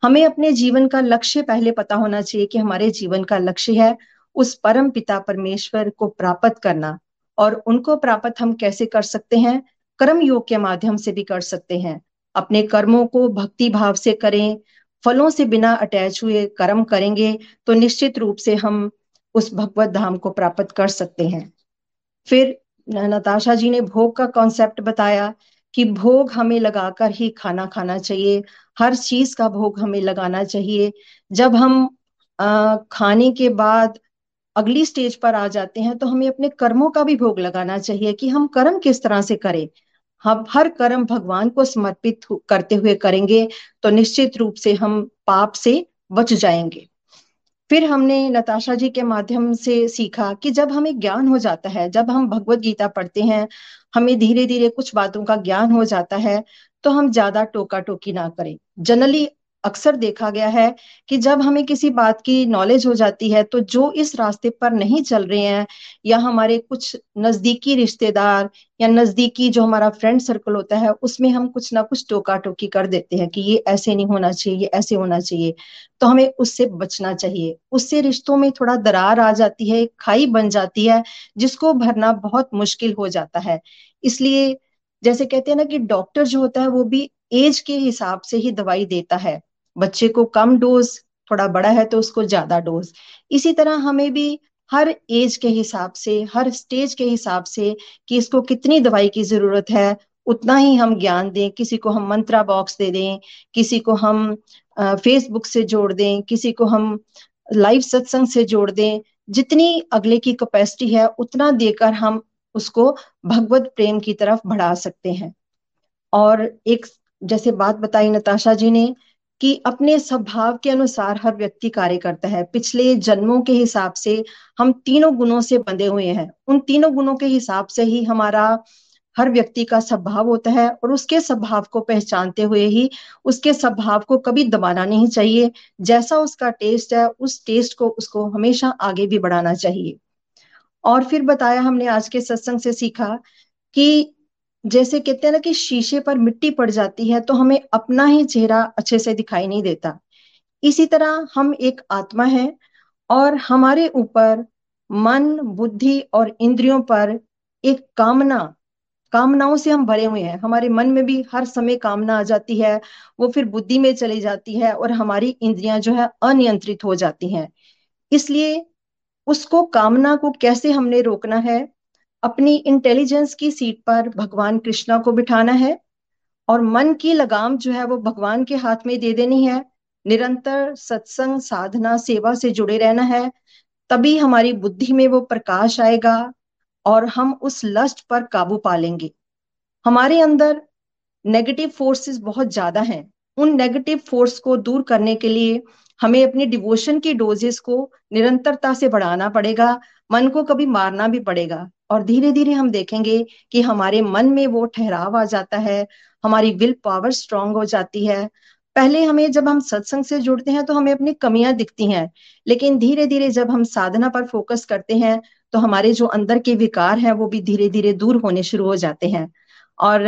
हमें अपने जीवन का लक्ष्य पहले पता होना चाहिए कि हमारे जीवन का लक्ष्य है उस परम पिता परमेश्वर को प्राप्त करना। और उनको प्राप्त हम कैसे कर सकते हैं? कर्म योग के माध्यम से भी कर सकते हैं। अपने कर्मों को भक्ति भाव से करें फलों से बिना अटैच हुए कर्म करेंगे तो निश्चित रूप से हम उस भगवत धाम को प्राप्त कर सकते हैं। फिर नताशा जी ने भोग का कॉन्सेप्ट बताया कि भोग हमें लगाकर ही खाना खाना चाहिए। हर चीज़ का भोग हमें लगाना चाहिए। जब हम आ, खाने के बाद अगली स्टेज पर आ जाते हैं तो हमें अपने कर्मों का भी भोग लगाना चाहिए कि हम कर्म किस तरह से करें। हम हर कर्म भगवान को समर्पित करते हुए करेंगे तो निश्चित रूप से हम पाप से बच जाएँगे। फिर हमने नताशा जी के माध्यम से सीखा कि जब हमें ज्ञान हो जाता है, जब हम भगवत गीता पढ़ते हैं, हमें धीरे धीरे कुछ बातों का ज्ञान हो जाता है तो हम ज़्यादा टोका टोकी ना करें। जनरली अक्सर देखा गया है कि जब हमें किसी बात की नॉलेज हो जाती है तो जो इस रास्ते पर नहीं चल रहे हैं, या हमारे कुछ नजदीकी रिश्तेदार या नजदीकी जो हमारा फ्रेंड सर्कल होता है, उसमें हम कुछ ना कुछ टोका टोकी कर देते हैं कि ये ऐसे नहीं होना चाहिए, ये ऐसे होना चाहिए तो हमें उससे बचना चाहिए। उससे रिश्तों में थोड़ा दरार आ जाती है खाई बन जाती है, जिसको भरना बहुत मुश्किल हो जाता है। इसलिए जैसे कहते हैं ना कि डॉक्टर जो होता है, वो भी एज के हिसाब से ही दवाई देता है। बच्चे को कम डोज, थोड़ा बड़ा है तो उसको ज़्यादा डोज। इसी तरह हमें भी हर एज के हिसाब से, हर स्टेज के हिसाब से कि इसको कितनी दवाई की ज़रूरत है, उतना ही हम ज्ञान दें, किसी को हम मंत्रा बॉक्स दे दें, किसी को हम फेसबुक से जोड़ दें, किसी को हम लाइव सत्संग से जोड़ दें, जितनी अगले की कैपेसिटी है, उतना देकर हम उसको भगवत प्रेम की तरफ़ बढ़ा सकते हैं। और एक जैसे बात बताई नताशा जी ने कि अपने स्वभाव के अनुसार हर व्यक्ति कार्य करता है। पिछले जन्मों के हिसाब से हम तीनों गुणों से बंधे हुए हैं। उन तीनों गुणों के हिसाब से ही हमारा हर व्यक्ति का स्वभाव होता है और उसके स्वभाव को पहचानते हुए ही उसके स्वभाव को कभी दबाना नहीं चाहिए। जैसा उसका टेस्ट है, उस टेस्ट को उसको हमेशा आगे भी बढ़ाना चाहिए। और फिर बताया हमने आज के सत्संग से सीखा कि जैसे कहते हैं ना कि शीशे पर मिट्टी पड़ जाती है तो हमें अपना ही चेहरा अच्छे से दिखाई नहीं देता। इसी तरह हम एक आत्मा है और हमारे ऊपर मन, बुद्धि और इंद्रियों पर एक कामना, कामनाओं से हम भरे हुए हैं। हमारे मन में भी हर समय कामना आ जाती है, वो फिर बुद्धि में चली जाती है और हमारी इंद्रियाँ जो है अनियंत्रित हो जाती हैं। इसलिए उसको कामना को कैसे हमने रोकना है? अपनी इंटेलिजेंस की सीट पर भगवान कृष्णा को बिठाना है और मन की लगाम जो है वो भगवान के हाथ में दे देनी है। निरंतर सत्संग, साधना, सेवा से जुड़े रहना है। तभी हमारी बुद्धि में वो प्रकाश आएगा और हम उस लस्ट पर काबू पा लेंगे हमारे अंदर नेगेटिव फोर्सेस बहुत ज़्यादा हैं। उन नेगेटिव फोर्स को दूर करने के लिए हमें अपनी डिवोशन की डोजेस को निरंतरता से बढ़ाना पड़ेगा। मन को कभी मारना भी पड़ेगा। और धीरे धीरे हम देखेंगे कि हमारे मन में वो ठहराव आ जाता है, हमारी विल पावर स्ट्रांग हो जाती है। पहले हमें जब हम सत्संग से जुड़ते हैं तो हमें अपनी कमियाँ दिखती हैं, लेकिन धीरे धीरे जब हम साधना पर फोकस करते हैं तो हमारे जो अंदर के विकार हैं वो भी धीरे धीरे दूर होने शुरू हो जाते हैं। और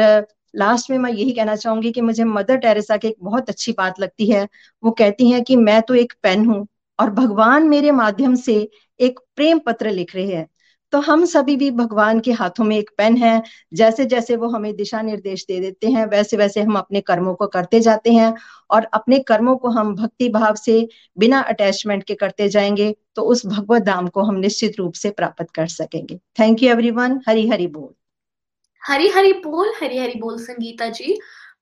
लास्ट में मैं यही कहना चाहूँगी कि मुझे मदर टेरेसा की एक बहुत अच्छी बात लगती है। वो कहती हैं कि मैं तो एक पेन हूँ और भगवान मेरे माध्यम से एक प्रेम पत्र लिख रहे हैं। तो हम सभी भी भगवान के हाथों में एक पेन है। जैसे जैसे वो हमें दिशा निर्देश दे देते हैं वैसे वैसे हम अपने कर्मों को करते जाते हैं और अपने कर्मों को हम भक्ति भाव से बिना अटैचमेंट के करते जाएँगे तो उस भगवत धाम को हम निश्चित रूप से प्राप्त कर सकेंगे। Thank you everyone Hari Hari बोल। हरी हरी बोल हरी हरी बोल संगीता जी।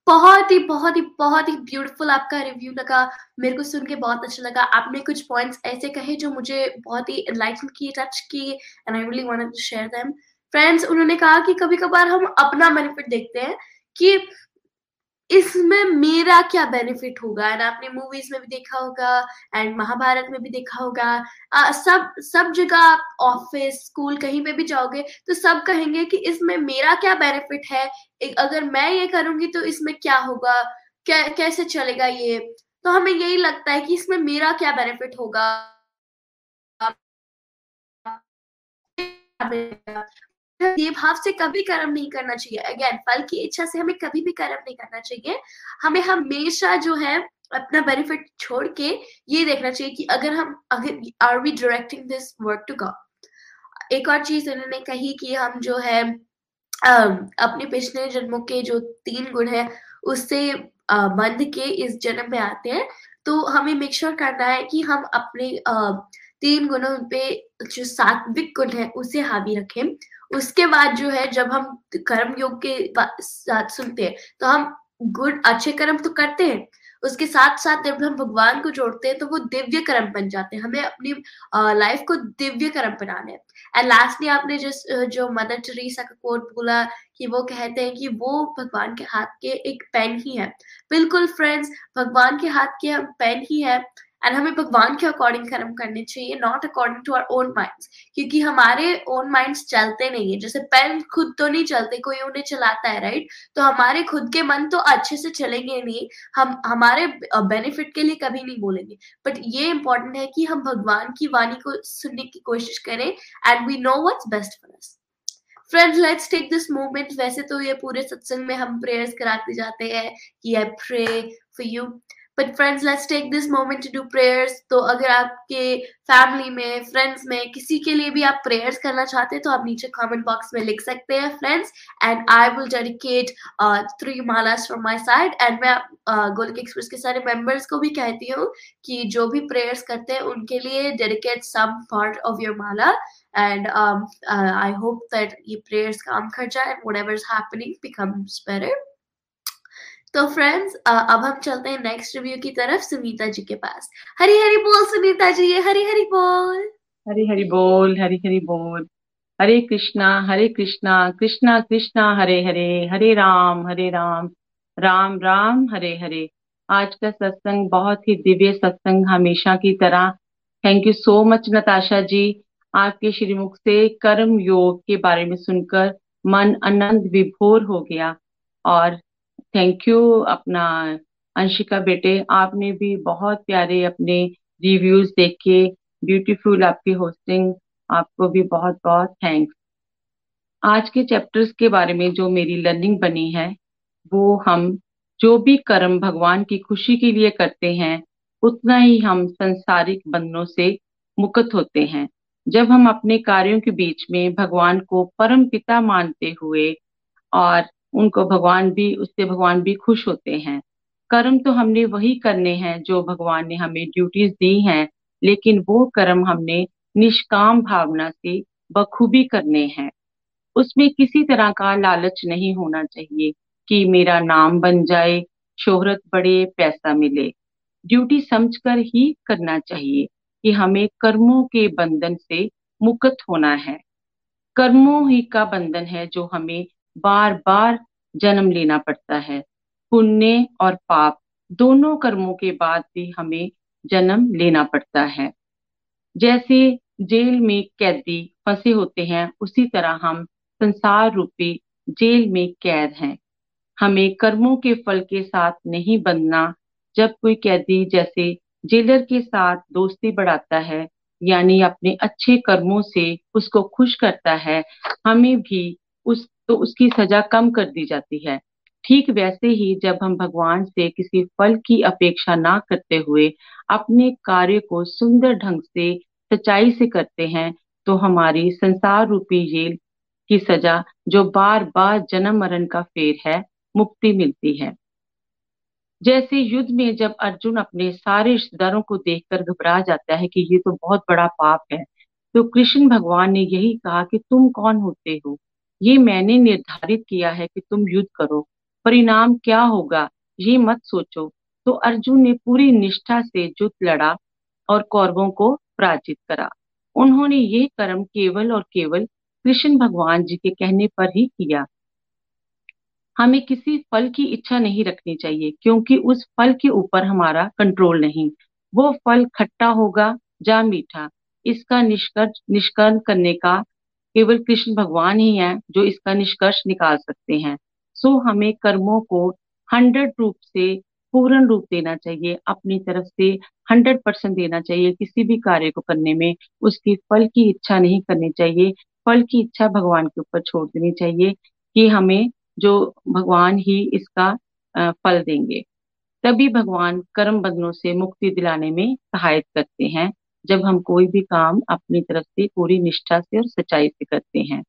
बहुत ही बहुत ही बहुत ही ब्यूटीफुल आपका रिव्यू लगा। मेरे को सुन के बहुत अच्छा लगा। आपने कुछ पॉइंट्स ऐसे कहे जो मुझे बहुत ही एनलाइटन किए टच किए and I really wanted to share them friends उन्होंने कहा कि कभी कभार हम अपना बेनिफिट देखते हैं कि इसमें मेरा क्या बेनिफिट होगा? एंड आपने मूवीज़ में भी देखा होगा एंड महाभारत में भी देखा होगा। आ, सब सब जगह ऑफ़िस स्कूल कहीं पे भी जाओगे तो सब कहेंगे कि इसमें मेरा क्या बेनिफिट है? अगर मैं ये करूँगी तो इसमें क्या होगा? क्या कैसे चलेगा ये? तो हमें यही लगता है कि इसमें मेरा क्या बेनिफिट होगा? ये भाव से कभी कर्म नहीं करना चाहिए। अगेन फल की इच्छा से हमें कभी भी कर्म नहीं करना चाहिए। हमें हमेशा जो है, अपना बेनिफिट छोड़ के ये देखना चाहिए कि अगर हम, अगर are we directing this work to God एक और चीज़ उन्होंने कही कि हम जो है अपने पिछले जन्मों के जो तीन गुण है, उससे बंध के इस जन्म में आते हैं। तो हमें मेक श्योर करना है कि हम अपने तीन गुणों पे जो सात्विक गुण है, उसे हावी रखें। उसके बाद जो है, जब हम कर्म योग के साथ सुनते हैं तो हम गुड अच्छे कर्म तो करते हैं, उसके साथ साथ जब हम भगवान को जोड़ते हैं तो वो दिव्य कर्म बन जाते हैं। हमें अपनी लाइफ को दिव्य कर्म बनाने एंड लास्टली आपने जिस जो मदर टेरेसा का कोट बोला कि वो कहते हैं कि वो भगवान के हाथ के एक पेन ही है। बिल्कुल फ्रेंड्स भगवान के हाथ के पेन ही है। एंड हमें भगवान के अकॉर्डिंग कर्म करने चाहिए not according to our own minds क्योंकि हमारे ओन माइंड्स चलते नहीं है। जैसे पेन खुद तो नहीं चलते, कोई उन्हें चलाता है राइट तो हमारे खुद के मन तो अच्छे से चलेंगे नहीं। हम, हमारे बेनिफिट के लिए कभी नहीं बोलेंगे। बट ये इंपॉर्टेंट है कि हम भगवान की वाणी को सुनने की कोशिश करें and we know what's best for us friends let's take this moment वैसे तो ये पूरे सत्संग में हम प्रेयर्स कराते जाते हैं कि I pray for you but friends let's take this moment to do prayers तो अगर आपके फैमिली में फ्रेंड्स में किसी के लिए भी आप प्रेयर्स करना चाहते हैं तो आप नीचे कमेंट बॉक्स में लिख सकते हैं friends and I will dedicate three malas from my side and मैं गोलक एक्सप्रेस के सारे मेंबर्स को भी कहती हूँ कि जो भी प्रेयर्स करते हैं उनके लिए dedicate some part of your mala uh, I hope that ये prayers काम कर जाए and whatever is happening becomes better. तो फ्रेंड्स अब हम चलते हैं नेक्स्ट रिव्यू की तरफ़ सुनीता जी के पास। हरी हरी बोल सुनीता जी, ये हरी हरी बोल। हरी हरी बोल हरी हरी बोल। हरे कृष्णा हरे कृष्णा कृष्णा कृष्णा, हरे हरे हरे राम हरे राम। राम राम, हरे हरे। आज का सत्संग बहुत ही दिव्य सत्संग हमेशा की तरह। Thank you so much Natasha ji. आपके श्रीमुख से कर्म योग के बारे में सुनकर मन आनंद विभोर हो गया। और थैंक यू अपना अंशिका बेटे। आपने भी बहुत प्यारे अपने रिव्यूज़ देखे। ब्यूटीफुल आपकी होस्टिंग आपको भी बहुत बहुत थैंक्स आज के चैप्टर्स के बारे में जो मेरी लर्निंग बनी है, वो हम जो भी कर्म भगवान की खुशी के लिए करते हैं, उतना ही हम संसारिक बंधनों से मुक्त होते हैं। जब हम अपने कार्यों के बीच में भगवान को परम पिता मानते हुए और उनको भगवान भी, उससे भगवान भी खुश होते हैं। कर्म तो हमने वही करने हैं जो भगवान ने हमें ड्यूटीज़ दी हैं, लेकिन वो कर्म हमने निष्काम भावना से बखूबी करने हैं। उसमें किसी तरह का लालच नहीं होना चाहिए कि मेरा नाम बन जाए, शोहरत बढ़े पैसा मिले। ड्यूटी समझकर ही करना चाहिए कि हमें कर्मों के बंधन से मुक्त होना है। कर्मों ही का बंधन है जो हमें बार बार जन्म लेना पड़ता है। पुण्य और पाप दोनों कर्मों के बाद भी हमें जन्म लेना पड़ता है। जैसे जेल में कैदी फंसे होते हैं, उसी तरह हम संसार रूपी जेल में कैद हैं। हमें कर्मों के फल के साथ नहीं बनना, जब कोई कैदी जैसे जेलर के साथ दोस्ती बढ़ाता है, यानी अपने अच्छे कर्मों से उसको खुश करता है, हमें भी उस तो उसकी सजा कम कर दी जाती है। ठीक वैसे ही जब हम भगवान से किसी फल की अपेक्षा ना करते हुए अपने कार्य को सुंदर ढंग से, सच्चाई से करते हैं तो हमारी संसार रूपी जेल की सजा, जो बार बार जन्म मरण का फेर है, मुक्ति मिलती है। जैसे युद्ध में जब अर्जुन अपने सारे रिश्तेदारों को देखकर घबरा जाता है कि ये तो बहुत बड़ा पाप है तो कृष्ण भगवान ने यही कहा कि तुम कौन होते हो? ये मैंने निर्धारित किया है कि तुम युद्ध करो। परिणाम क्या होगा, ये मत सोचो। तो अर्जुन ने पूरी निष्ठा से युद्ध लड़ा और कौरवों को पराजित करा। उन्होंने ये कर्म केवल और केवल कृष्ण भगवान जी के कहने पर ही किया। हमें किसी फल की इच्छा नहीं रखनी चाहिए, क्योंकि उस फल के ऊपर हमारा कंट्रोल नहीं। वो फल खट्टा होगा या मीठा। इसका निष्कर्ष निष्कर्ष करने का केवल कृष्ण भगवान ही है जो इसका निष्कर्ष निकाल सकते हैं। सो हमें कर्मों को हंड्रेड रूप से पूर्ण रूप देना चाहिए, अपनी तरफ़ से हंड्रेड परसेंट देना चाहिए, किसी भी कार्य को करने में उसकी फल की इच्छा नहीं करनी चाहिए, फल की इच्छा भगवान के ऊपर छोड़ देनी चाहिए कि हमें जो भगवान ही इसका फल देंगे। तभी भगवान कर्म बंधनों से मुक्ति दिलाने में सहायता करते हैं। जब हम कोई भी काम अपनी तरफ़ से पूरी निष्ठा से और सच्चाई से करते हैं।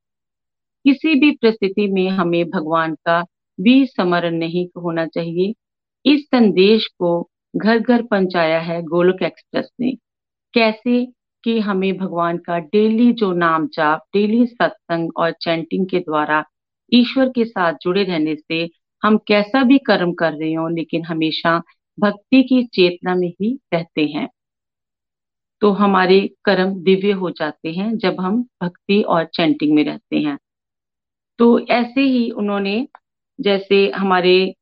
किसी भी परिस्थिति में हमें भगवान का भी स्मरण नहीं होना चाहिए। इस संदेश को घर घर पहुँचाया है गोलोक एक्सप्रेस ने। कैसे कि हमें भगवान का डेली जो नाम जाप, डेली सत्संग और चैंटिंग के द्वारा ईश्वर के साथ जुड़े रहने से हम कैसा भी कर्म कर रहे हो, लेकिन हमेशा भक्ति की चेतना में ही रहते हैं। तो हमारे कर्म दिव्य हो जाते हैं जब हम भक्ति और चैंटिंग में रहते हैं। तो ऐसे ही उन्होंने जैसे हमारे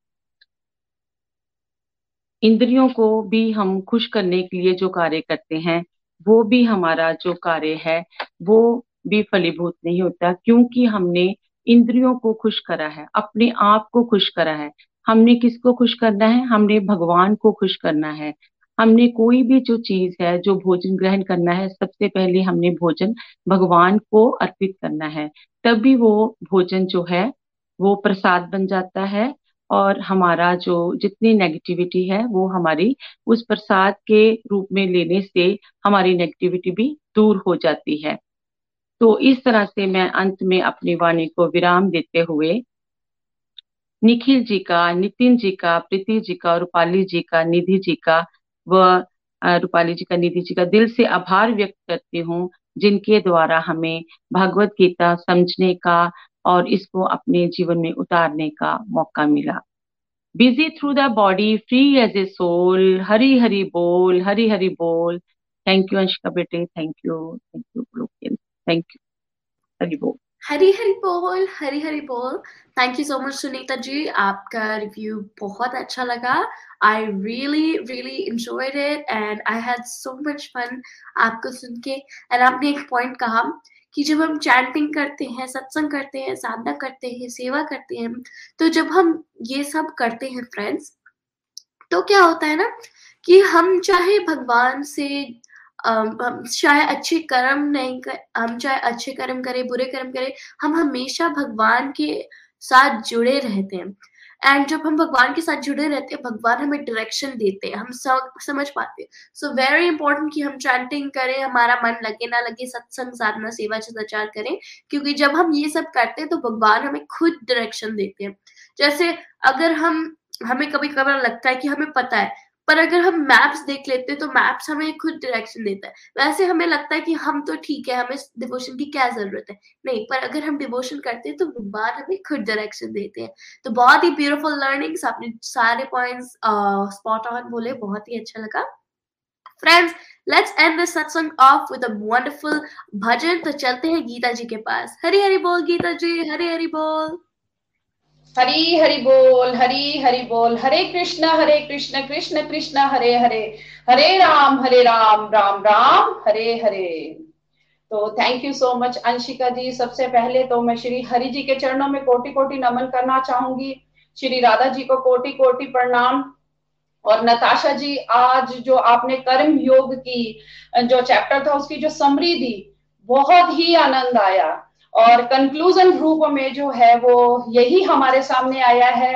इंद्रियों को भी हम खुश करने के लिए जो कार्य करते हैं, वो भी हमारा जो कार्य है, वो भी फलीभूत नहीं होता क्योंकि हमने इंद्रियों को खुश करा है, अपने आप को खुश करा है। हमने किसको खुश करना है? हमने भगवान को खुश करना है। हमने कोई भी जो चीज़ है, जो भोजन ग्रहण करना है, सबसे पहले हमने भोजन भगवान को अर्पित करना है। तभी वो भोजन जो है, वो प्रसाद बन जाता है और हमारा जो जितनी नेगेटिविटी है, वो हमारी उस प्रसाद के रूप में लेने से हमारी नेगेटिविटी भी दूर हो जाती है। तो इस तरह से मैं अंत में अपनी वाणी को विराम देते हुए निखिल जी का, नितिन जी का, प्रीति जी का रूपाली जी का, निधि जी का व रूपाली जी का, निधि जी का दिल से आभार व्यक्त करती हूँ, जिनके द्वारा हमें भगवत गीता समझने का और इसको अपने जीवन में उतारने का मौका मिला। Busy through the body free as a soul Hari Hari बोल, हरी हरी बोल। थैंक यू अंशिका बेटे thank you thank you thank you Hari बोल। हरी हरी बोल हरी हरी बोल। Thank you so much Sunita ji आपका रिव्यू बहुत अच्छा लगा। I really really enjoyed it and I had so much fun आपको सुन के। एंड आपने एक पॉइंट कहा कि जब हम चैंटिंग करते हैं, सत्संग करते हैं, साधना करते हैं, सेवा करते हैं तो जब हम ये सब करते हैं फ्रेंड्स तो क्या होता है ना कि हम चाहे भगवान से चाहे अच्छे कर्म नहीं कर हम चाहे अच्छे कर्म करें, बुरे कर्म करें, हम हमेशा भगवान के साथ जुड़े रहते हैं। एंड जब हम भगवान के साथ जुड़े रहते हैं, भगवान हमें डायरेक्शन देते हैं, हम समझ पाते हैं। सो वेरी इंपॉर्टेंट कि हम चैंटिंग करें, हमारा मन लगे ना लगे, सत्संग साधना, सेवा सदाचार करें। क्योंकि जब हम ये सब करते हैं तो भगवान हमें खुद डायरेक्शन देते हैं। जैसे अगर हम, हमें कभी कभी लगता है कि हमें पता है पर अगर हम मैप्स देख लेते हैं तो मैप्स हमें खुद डायरेक्शन देता है। वैसे हमें लगता है कि हम तो ठीक है, हमें डिवोशन की क्या ज़रूरत है? नहीं, पर अगर हम डिवोशन करते हैं तो भगवान हमें खुद डायरेक्शन देते हैं। तो बहुत ही ब्यूटीफुल लर्निंग्स आपने सारे पॉइंट्स स्पॉट ऑन बोले, बहुत ही अच्छा लगा। Friends let's end this satsang off with a wonderful bhajan तो चलते हैं गीता जी के पास। हरी हरी बोल, गीता जी, हरी हरी बोल। हरी हरि बोल, हरी हरि बोल, हरे कृष्ण हरे कृष्ण कृष्ण कृष्ण, हरे हरे हरे राम हरे राम राम राम, हरे हरे। तो thank you so much Anshika ji, सबसे पहले तो मैं श्री हरि जी के चरणों में कोटि कोटि नमन करना चाहूँगी। श्री राधा जी को कोटि कोटि प्रणाम। और नताशा जी, आज जो आपने कर्म योग की, जो चैप्टर था, उसकी जो समरी दी, बहुत ही आनंद आया। और कंक्लूजन रूप में जो है वो यही हमारे सामने आया है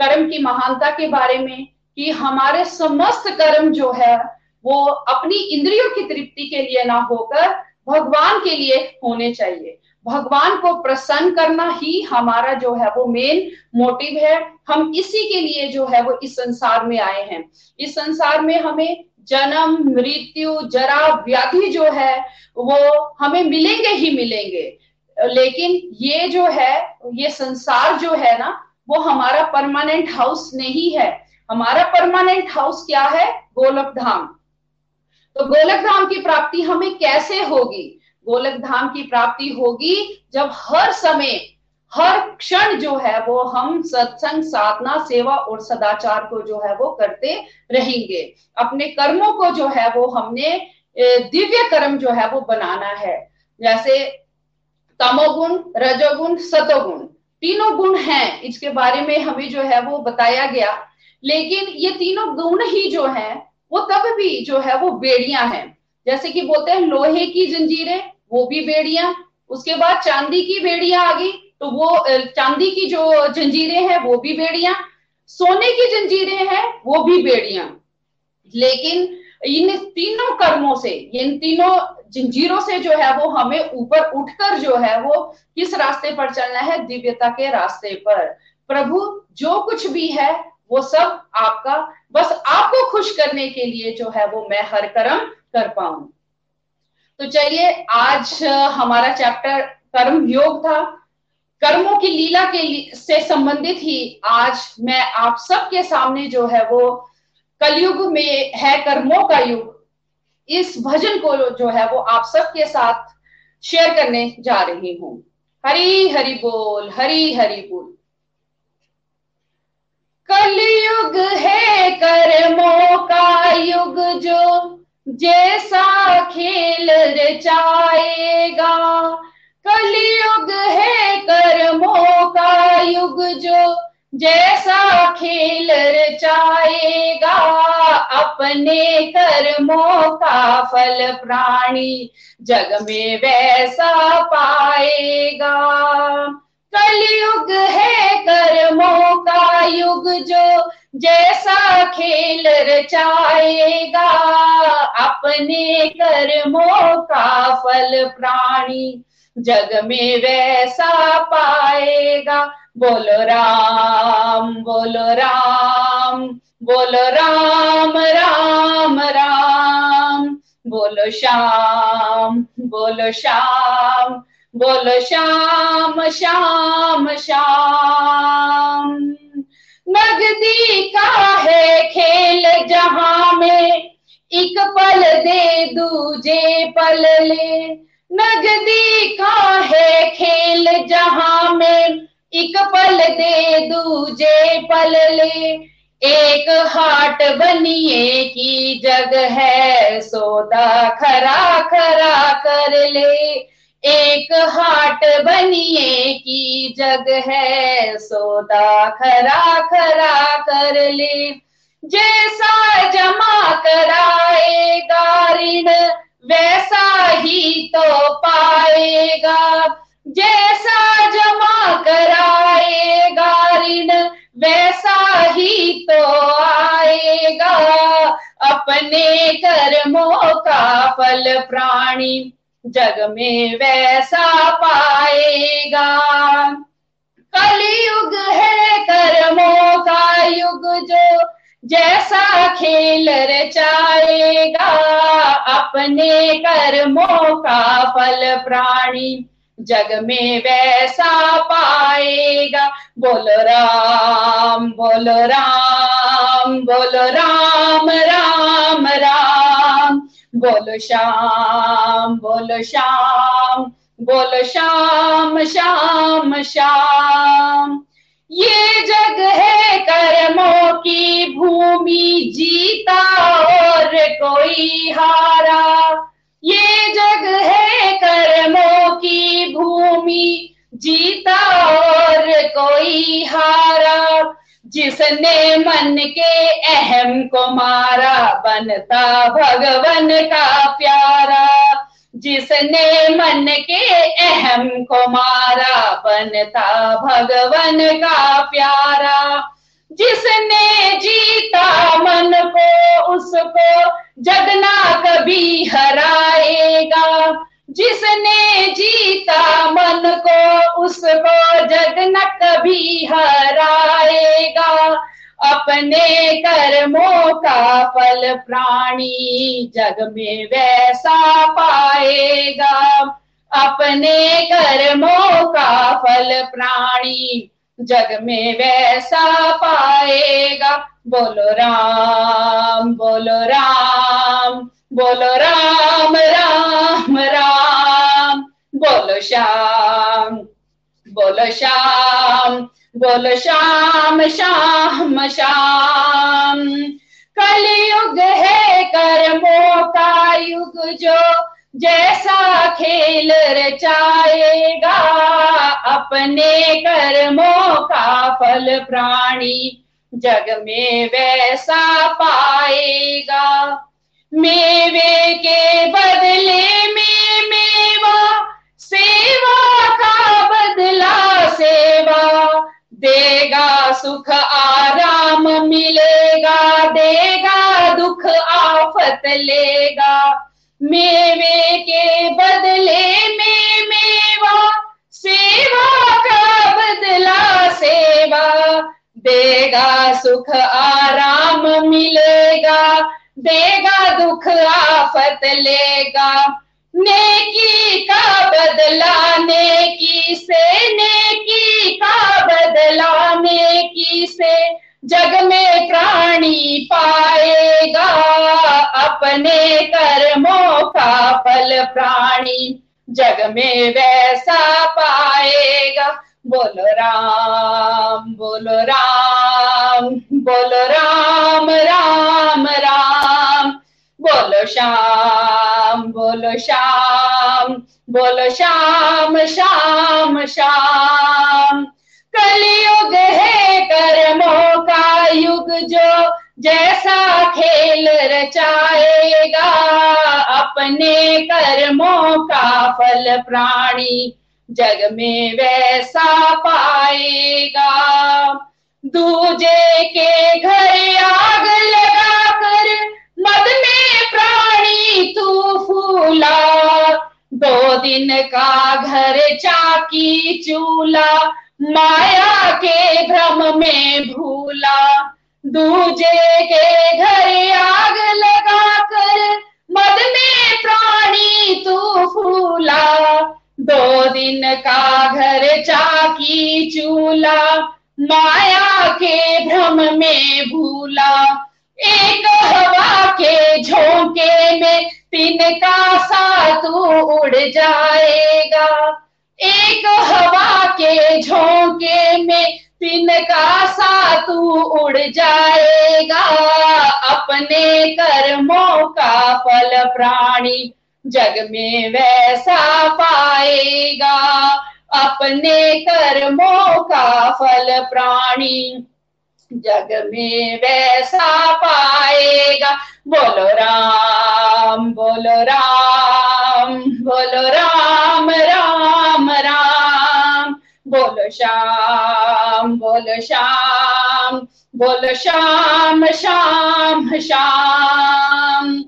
कर्म की महानता के बारे में कि हमारे समस्त कर्म जो है वो अपनी इंद्रियों की तृप्ति के लिए ना होकर भगवान के लिए होने चाहिए। भगवान को प्रसन्न करना ही हमारा जो है वो मेन मोटिव है। हम इसी के लिए जो है वो इस संसार में आए हैं। इस संसार में हमें जन्म, मृत्यु, जरा, व्याधि जो है वो हमें मिलेंगे ही मिलेंगे। लेकिन ये जो है, ये संसार जो है ना, वो हमारा परमानेंट हाउस नहीं है। हमारा परमानेंट हाउस क्या है? गोलक धाम। तो गोलक धाम की प्राप्ति हमें कैसे होगी? गोलक धाम की प्राप्ति होगी जब हर समय, हर क्षण जो है, वो हम सत्संग, साधना, सेवा और सदाचार को जो है, वो करते रहेंगे। अपने कर्मों को जो है, वो हमने दिव्य कर्म जो है, वो बनाना है। जैसे तमोगुण, रजोगुण, सतोगुण। तीनों गुण हैं, इसके बारे में हमें जो है वो बताया गया। लेकिन ये तीनों गुण ही जो है, वो तब भी जो है वो बेड़ियाँ हैं। जैसे कि बोलते हैं, लोहे की जंजीरें, वो भी बेड़ियाँ। उसके बाद चांदी की बेड़ियाँ आ गई तो वो चांदी की जो जंजीरें हैं, वो भी बेड़ियाँ। सोने की जंजीरें हैं, वो भी बेड़ियाँ। लेकिन इन तीनों कर्मों से, इन तीनों जंजीरों से जो है वो हमें ऊपर उठकर जो है वो किस रास्ते पर चलना है? दिव्यता के रास्ते पर। प्रभु, जो कुछ भी है, वो सब आपका, बस आपको खुश करने के लिए जो है वो मैं हर कर्म कर पाऊँ। तो चलिए, आज हमारा चैप्टर कर्म योग था। कर्मों की लीला के से संबंधित ही आज मैं आप सबके सामने जो है वो कलयुग में है कर्मों का युग। इस भजन को जो है वो आप सबके साथ शेयर करने जा रही हूँ। हरी हरि बोल, हरी हरि बोल। कलयुग है कर्मों का युग जो, जैसा खेल रचाएगा। कलयुग है कर्मों का युग जो जैसा खेल रचाएगा अपने कर्मों का फल प्राणी जग में वैसा पाएगा। कलयुग है कर्मों का युग जो जैसा खेल रचाएगा अपने कर्मों का फल प्राणी जग में वैसा पाएगा। बोलो राम बोलो राम बोलो राम राम राम, बोलो श्याम बोलो श्याम बोलो श्याम श्याम श्याम। नगदी का है खेल जहाँ में, एक पल दे, दूजे पल ले। नगदी का है खेल जहाँ में एक पल दे, दूजे पल ले। एक हाट बनिए की जग है, सोदा खरा खरा कर ले। एक हाट बनिए की जग है, सोदा खरा खरा कर ले। जैसा जमा कराएगा ऋण वैसा ही तो पाएगा। जैसा जमा कराएगा ऋण वैसा ही तो आएगा। अपने कर्मों का फल प्राणी जग में वैसा पाएगा। कलयुग है कर्मों का युग जो जैसा खेल रचाएगा। अपने कर्मों का फल प्राणी जग में वैसा पाएगा। बोलो राम बोलो राम बोलो राम राम राम। बोलो श्याम बोलो श्याम बोलो श्याम श्याम श्याम। ये जग है कर्मों की भूमि, जीता और कोई हारा। ये जग है कर्मों की भूमि, जीता और कोई हारा। जिसने मन के अहम को मारा, बनता भगवन का प्यारा। जिसने मन के अहम को मारा, बनता भगवन का प्यारा। जिसने जीता मन को, उसको जगना कभी हराएगा। जिसने जीता मन को, उसको जगना कभी हराएगा। अपने कर्मों का फल प्राणी जग में वैसा पाएगा। अपने कर्मों का फल प्राणी जग में वैसा पाएगा। बोलो राम बोलो राम बोलो राम राम राम। बोलो श्याम बोलो श्याम बोलो श्याम श्याम श्याम। कलयुग है कर्मों का युग जो जैसा खेल रचाएगा, अपने कर्मों का फल प्राणी जग में वैसा पाएगा। मेवे के बदले में मेवा, सेवा का बदला सेवा। देगा सुख आराम मिलेगा, देगा दुख आफत लेगा। मेवे के बदले में मेवा सेवा का बदला सेवा। देगा सुख आराम मिलेगा, देगा दुख आफत लेगा। नेकी का बदला, नेकी से, नेकी का बदला, नेकी से जग में प्राणी पाएगा, अपने कर्मों का फल प्राणी। जग में वैसा पाएगा। बोलो राम बोलो राम बोलो राम राम राम। बोलो श्याम बोलो श्याम बोलो श्याम श्याम श्याम। कलयुग है कर्मों का युग जो जैसा खेल रचाएगा, अपने कर्मों का फल प्राणी जग में वैसा पाएगा। दूजे के घर आग लगा कर मद में प्राणी तू फूला, दो दिन का घर चाकी चूला माया के भ्रम में भूला, दूजे के घर आग लगा कर मद में प्राणी तू फूला। दो दिन का घर चाकी चूला, माया के भ्रम में भूला। एक हवा के झोंके में तिनका सा तू उड़ जाएगा। एक हवा के झोंके में तिनका सा तू उड़ जाएगा। अपने कर्मों का फल प्राणी जग में वैसा पाएगा। अपने कर्मों का फल प्राणी जग में वैसा पाएगा। बोलो राम बोलो राम बोलो राम राम राम। बोलो श्याम बोलो श्याम बोलो श्याम श्याम श्याम।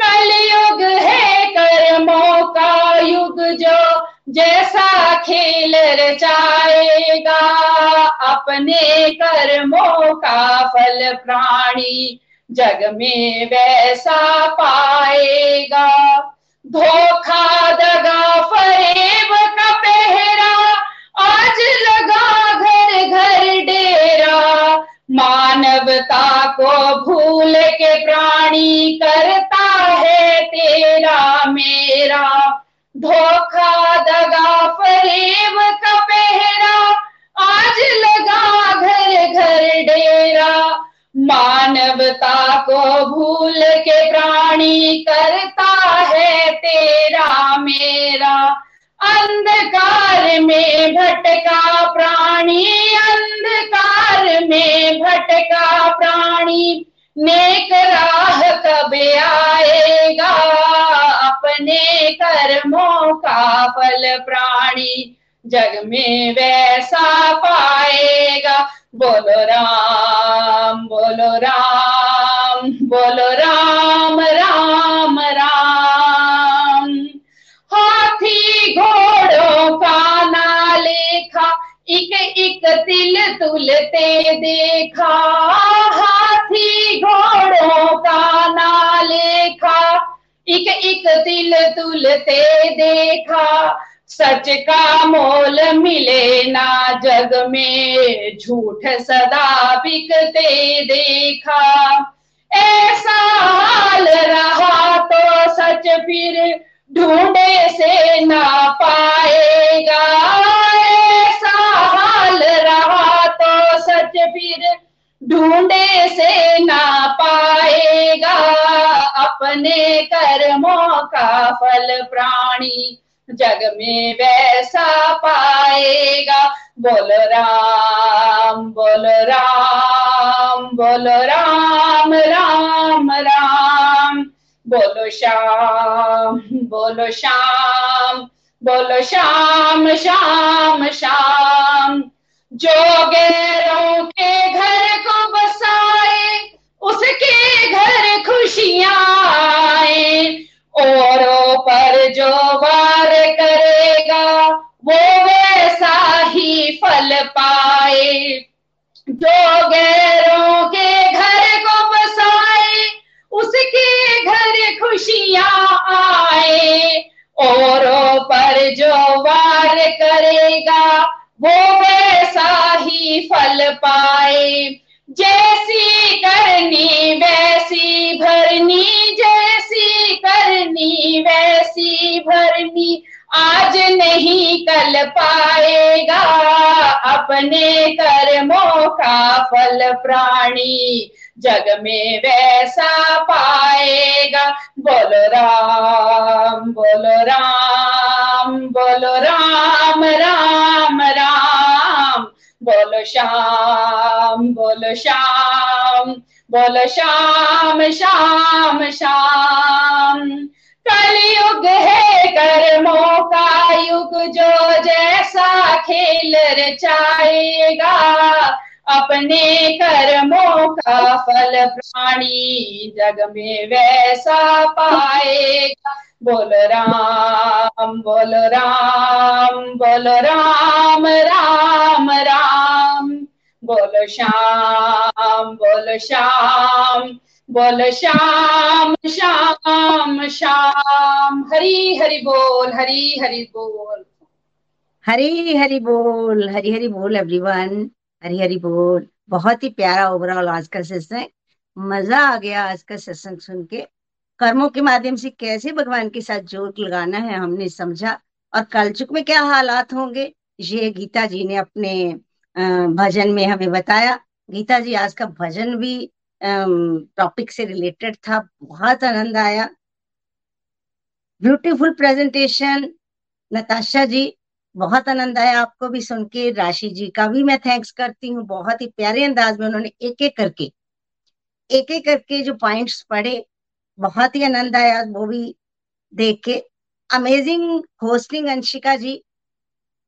कलयुग है कर्मों का युग जो जैसा खेल रचाएगा, अपने कर्मों का फल प्राणी जग में वैसा पाएगा। धोखा दगा फरेब का पहरा, आज लगा घर घर डेरा। मानवता को भूल के प्राणी करता है तेरा मेरा। धोखा दगा फरेब का पहरा, आज लगा घर घर डेरा। मानवता को भूल के प्राणी करता है तेरा मेरा। अंधकार में भटका प्राणी, अंधकार में भटका प्राणी, नेक राह कब आएगा? अपने कर्मों का फल प्राणी जग में वैसा पाएगा। बोलो राम बोलो राम बोलो राम राम राम। हाथी घोड़ों का ना लेखा एक एक तिल तुलते देखा। तिल तुलते देखा, सच का मोल मिले ना जग में, झूठ सदा बिकते देखा। ऐसा हाल रहा तो सच फिर ढूंढे से ना पाएगा। ऐसा हाल रहा तो सच फिर ढूंढे से ना पाएगा अपने कर्मों का फल प्राणी। जग में वैसा पाएगा। बोल राम बोल राम बोल राम राम राम। बोलो श्याम बोलो श्याम बोलो श्याम श्याम श्याम। जो गैरों के घर को बसाए, उसके घर खुशियाँ आए औरों पर जो वार करेगा, वो वैसा ही फल पाए। जो गैरों के घर को बसाए, उसके घर खुशियाँ आए। औरों पर जो वार करेगा वो वैसा ही फल पाए। जैसी करनी वैसी भरनी, जैसी करनी वैसी भरनी, आज नहीं कल पाएगा अपने कर्मों का फल प्राणी। जग में वैसा पाएगा। बोलो राम बोलो राम बोलो राम राम राम। बोलो श्याम बोलो श्याम बोलो श्याम श्याम श्याम। कलयुग है कर्मों का युग, जो जैसा खेल रचाएगा। अपने कर्मों का फल प्राणी जग में वैसा पाएगा। बोल राम बोल राम बोल राम राम राम। बोल श्याम बोल श्याम बोल श्याम श्याम श्याम। हरी, हरि बोल, हरी, हरि बोल। हरी हरी बोल, हरी हरी बोल एवरीवन हरी हरी बोल। बहुत ही प्यारा ओवरऑल आज का सत्संग मज़ा आ गया आज का सत्संग सुन के। कर्मों के माध्यम से कैसे भगवान के साथ जोत लगाना है हमने समझा। और कलचुक में क्या हालात होंगे, ये गीता जी ने अपने भजन में हमें बताया। गीता जी, आज का भजन भी टॉपिक से रिलेटेड था। बहुत आनंद आया। Beautiful presentation Natasha ji. बहुत आनंद आया आपको भी सुन के। राशि जी का भी मैं थैंक्स करती हूँ। बहुत ही प्यारे अंदाज में उन्होंने एक एक करके एक एक करके जो पॉइंट्स पढ़े, बहुत ही आनंद आया वो भी देख के। अमेजिंग होस्टिंग अंशिका जी,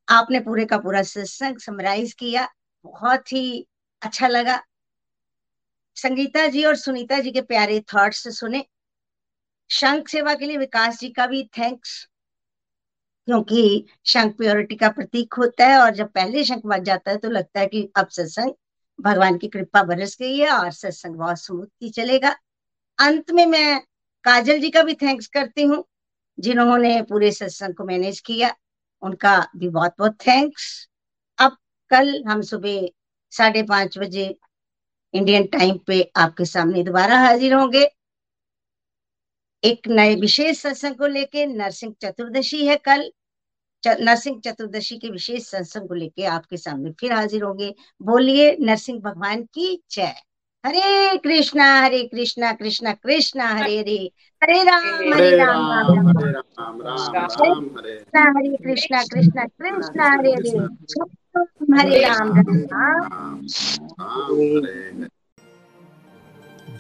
आपने पूरे का पूरा सत्संग समराइज किया। बहुत ही अच्छा लगा। संगीता जी और सुनीता जी के प्यारे थॉट्स सुने। शंख सेवा के लिए विकास जी का भी थैंक्स क्योंकि शंख प्योरिटी का प्रतीक होता है और जब पहले शंख बज जाता है तो लगता है कि अब सत्संग भगवान की कृपा बरस गई है और सत्संग बहुत स्मूथली चलेगा। अंत में मैं काजल जी का भी थैंक्स करती हूँ, जिन्होंने पूरे सत्संग को मैनेज किया। उनका भी बहुत बहुत थैंक्स अब कल हम सुबह साढ़े पाँच बजे इंडियन टाइम पे आपके सामने दोबारा हाजिर होंगे। एक नए विशेष सत्संग को लेके नरसिंह चतुर्दशी है कल। नरसिंह चतुर्दशी के विशेष सत्संग को लेके आपके सामने फिर हाजिर होंगे। बोलिए नरसिंह भगवान की जय। हरे कृष्णा हरे कृष्णा कृष्णा कृष्णा हरे हरे। हरे राम हरे राम राम राम हरे कृष्णा हरे कृष्णा कृष्णा कृष्णा हरे हरे। हरे राम राम। राम राम हरे।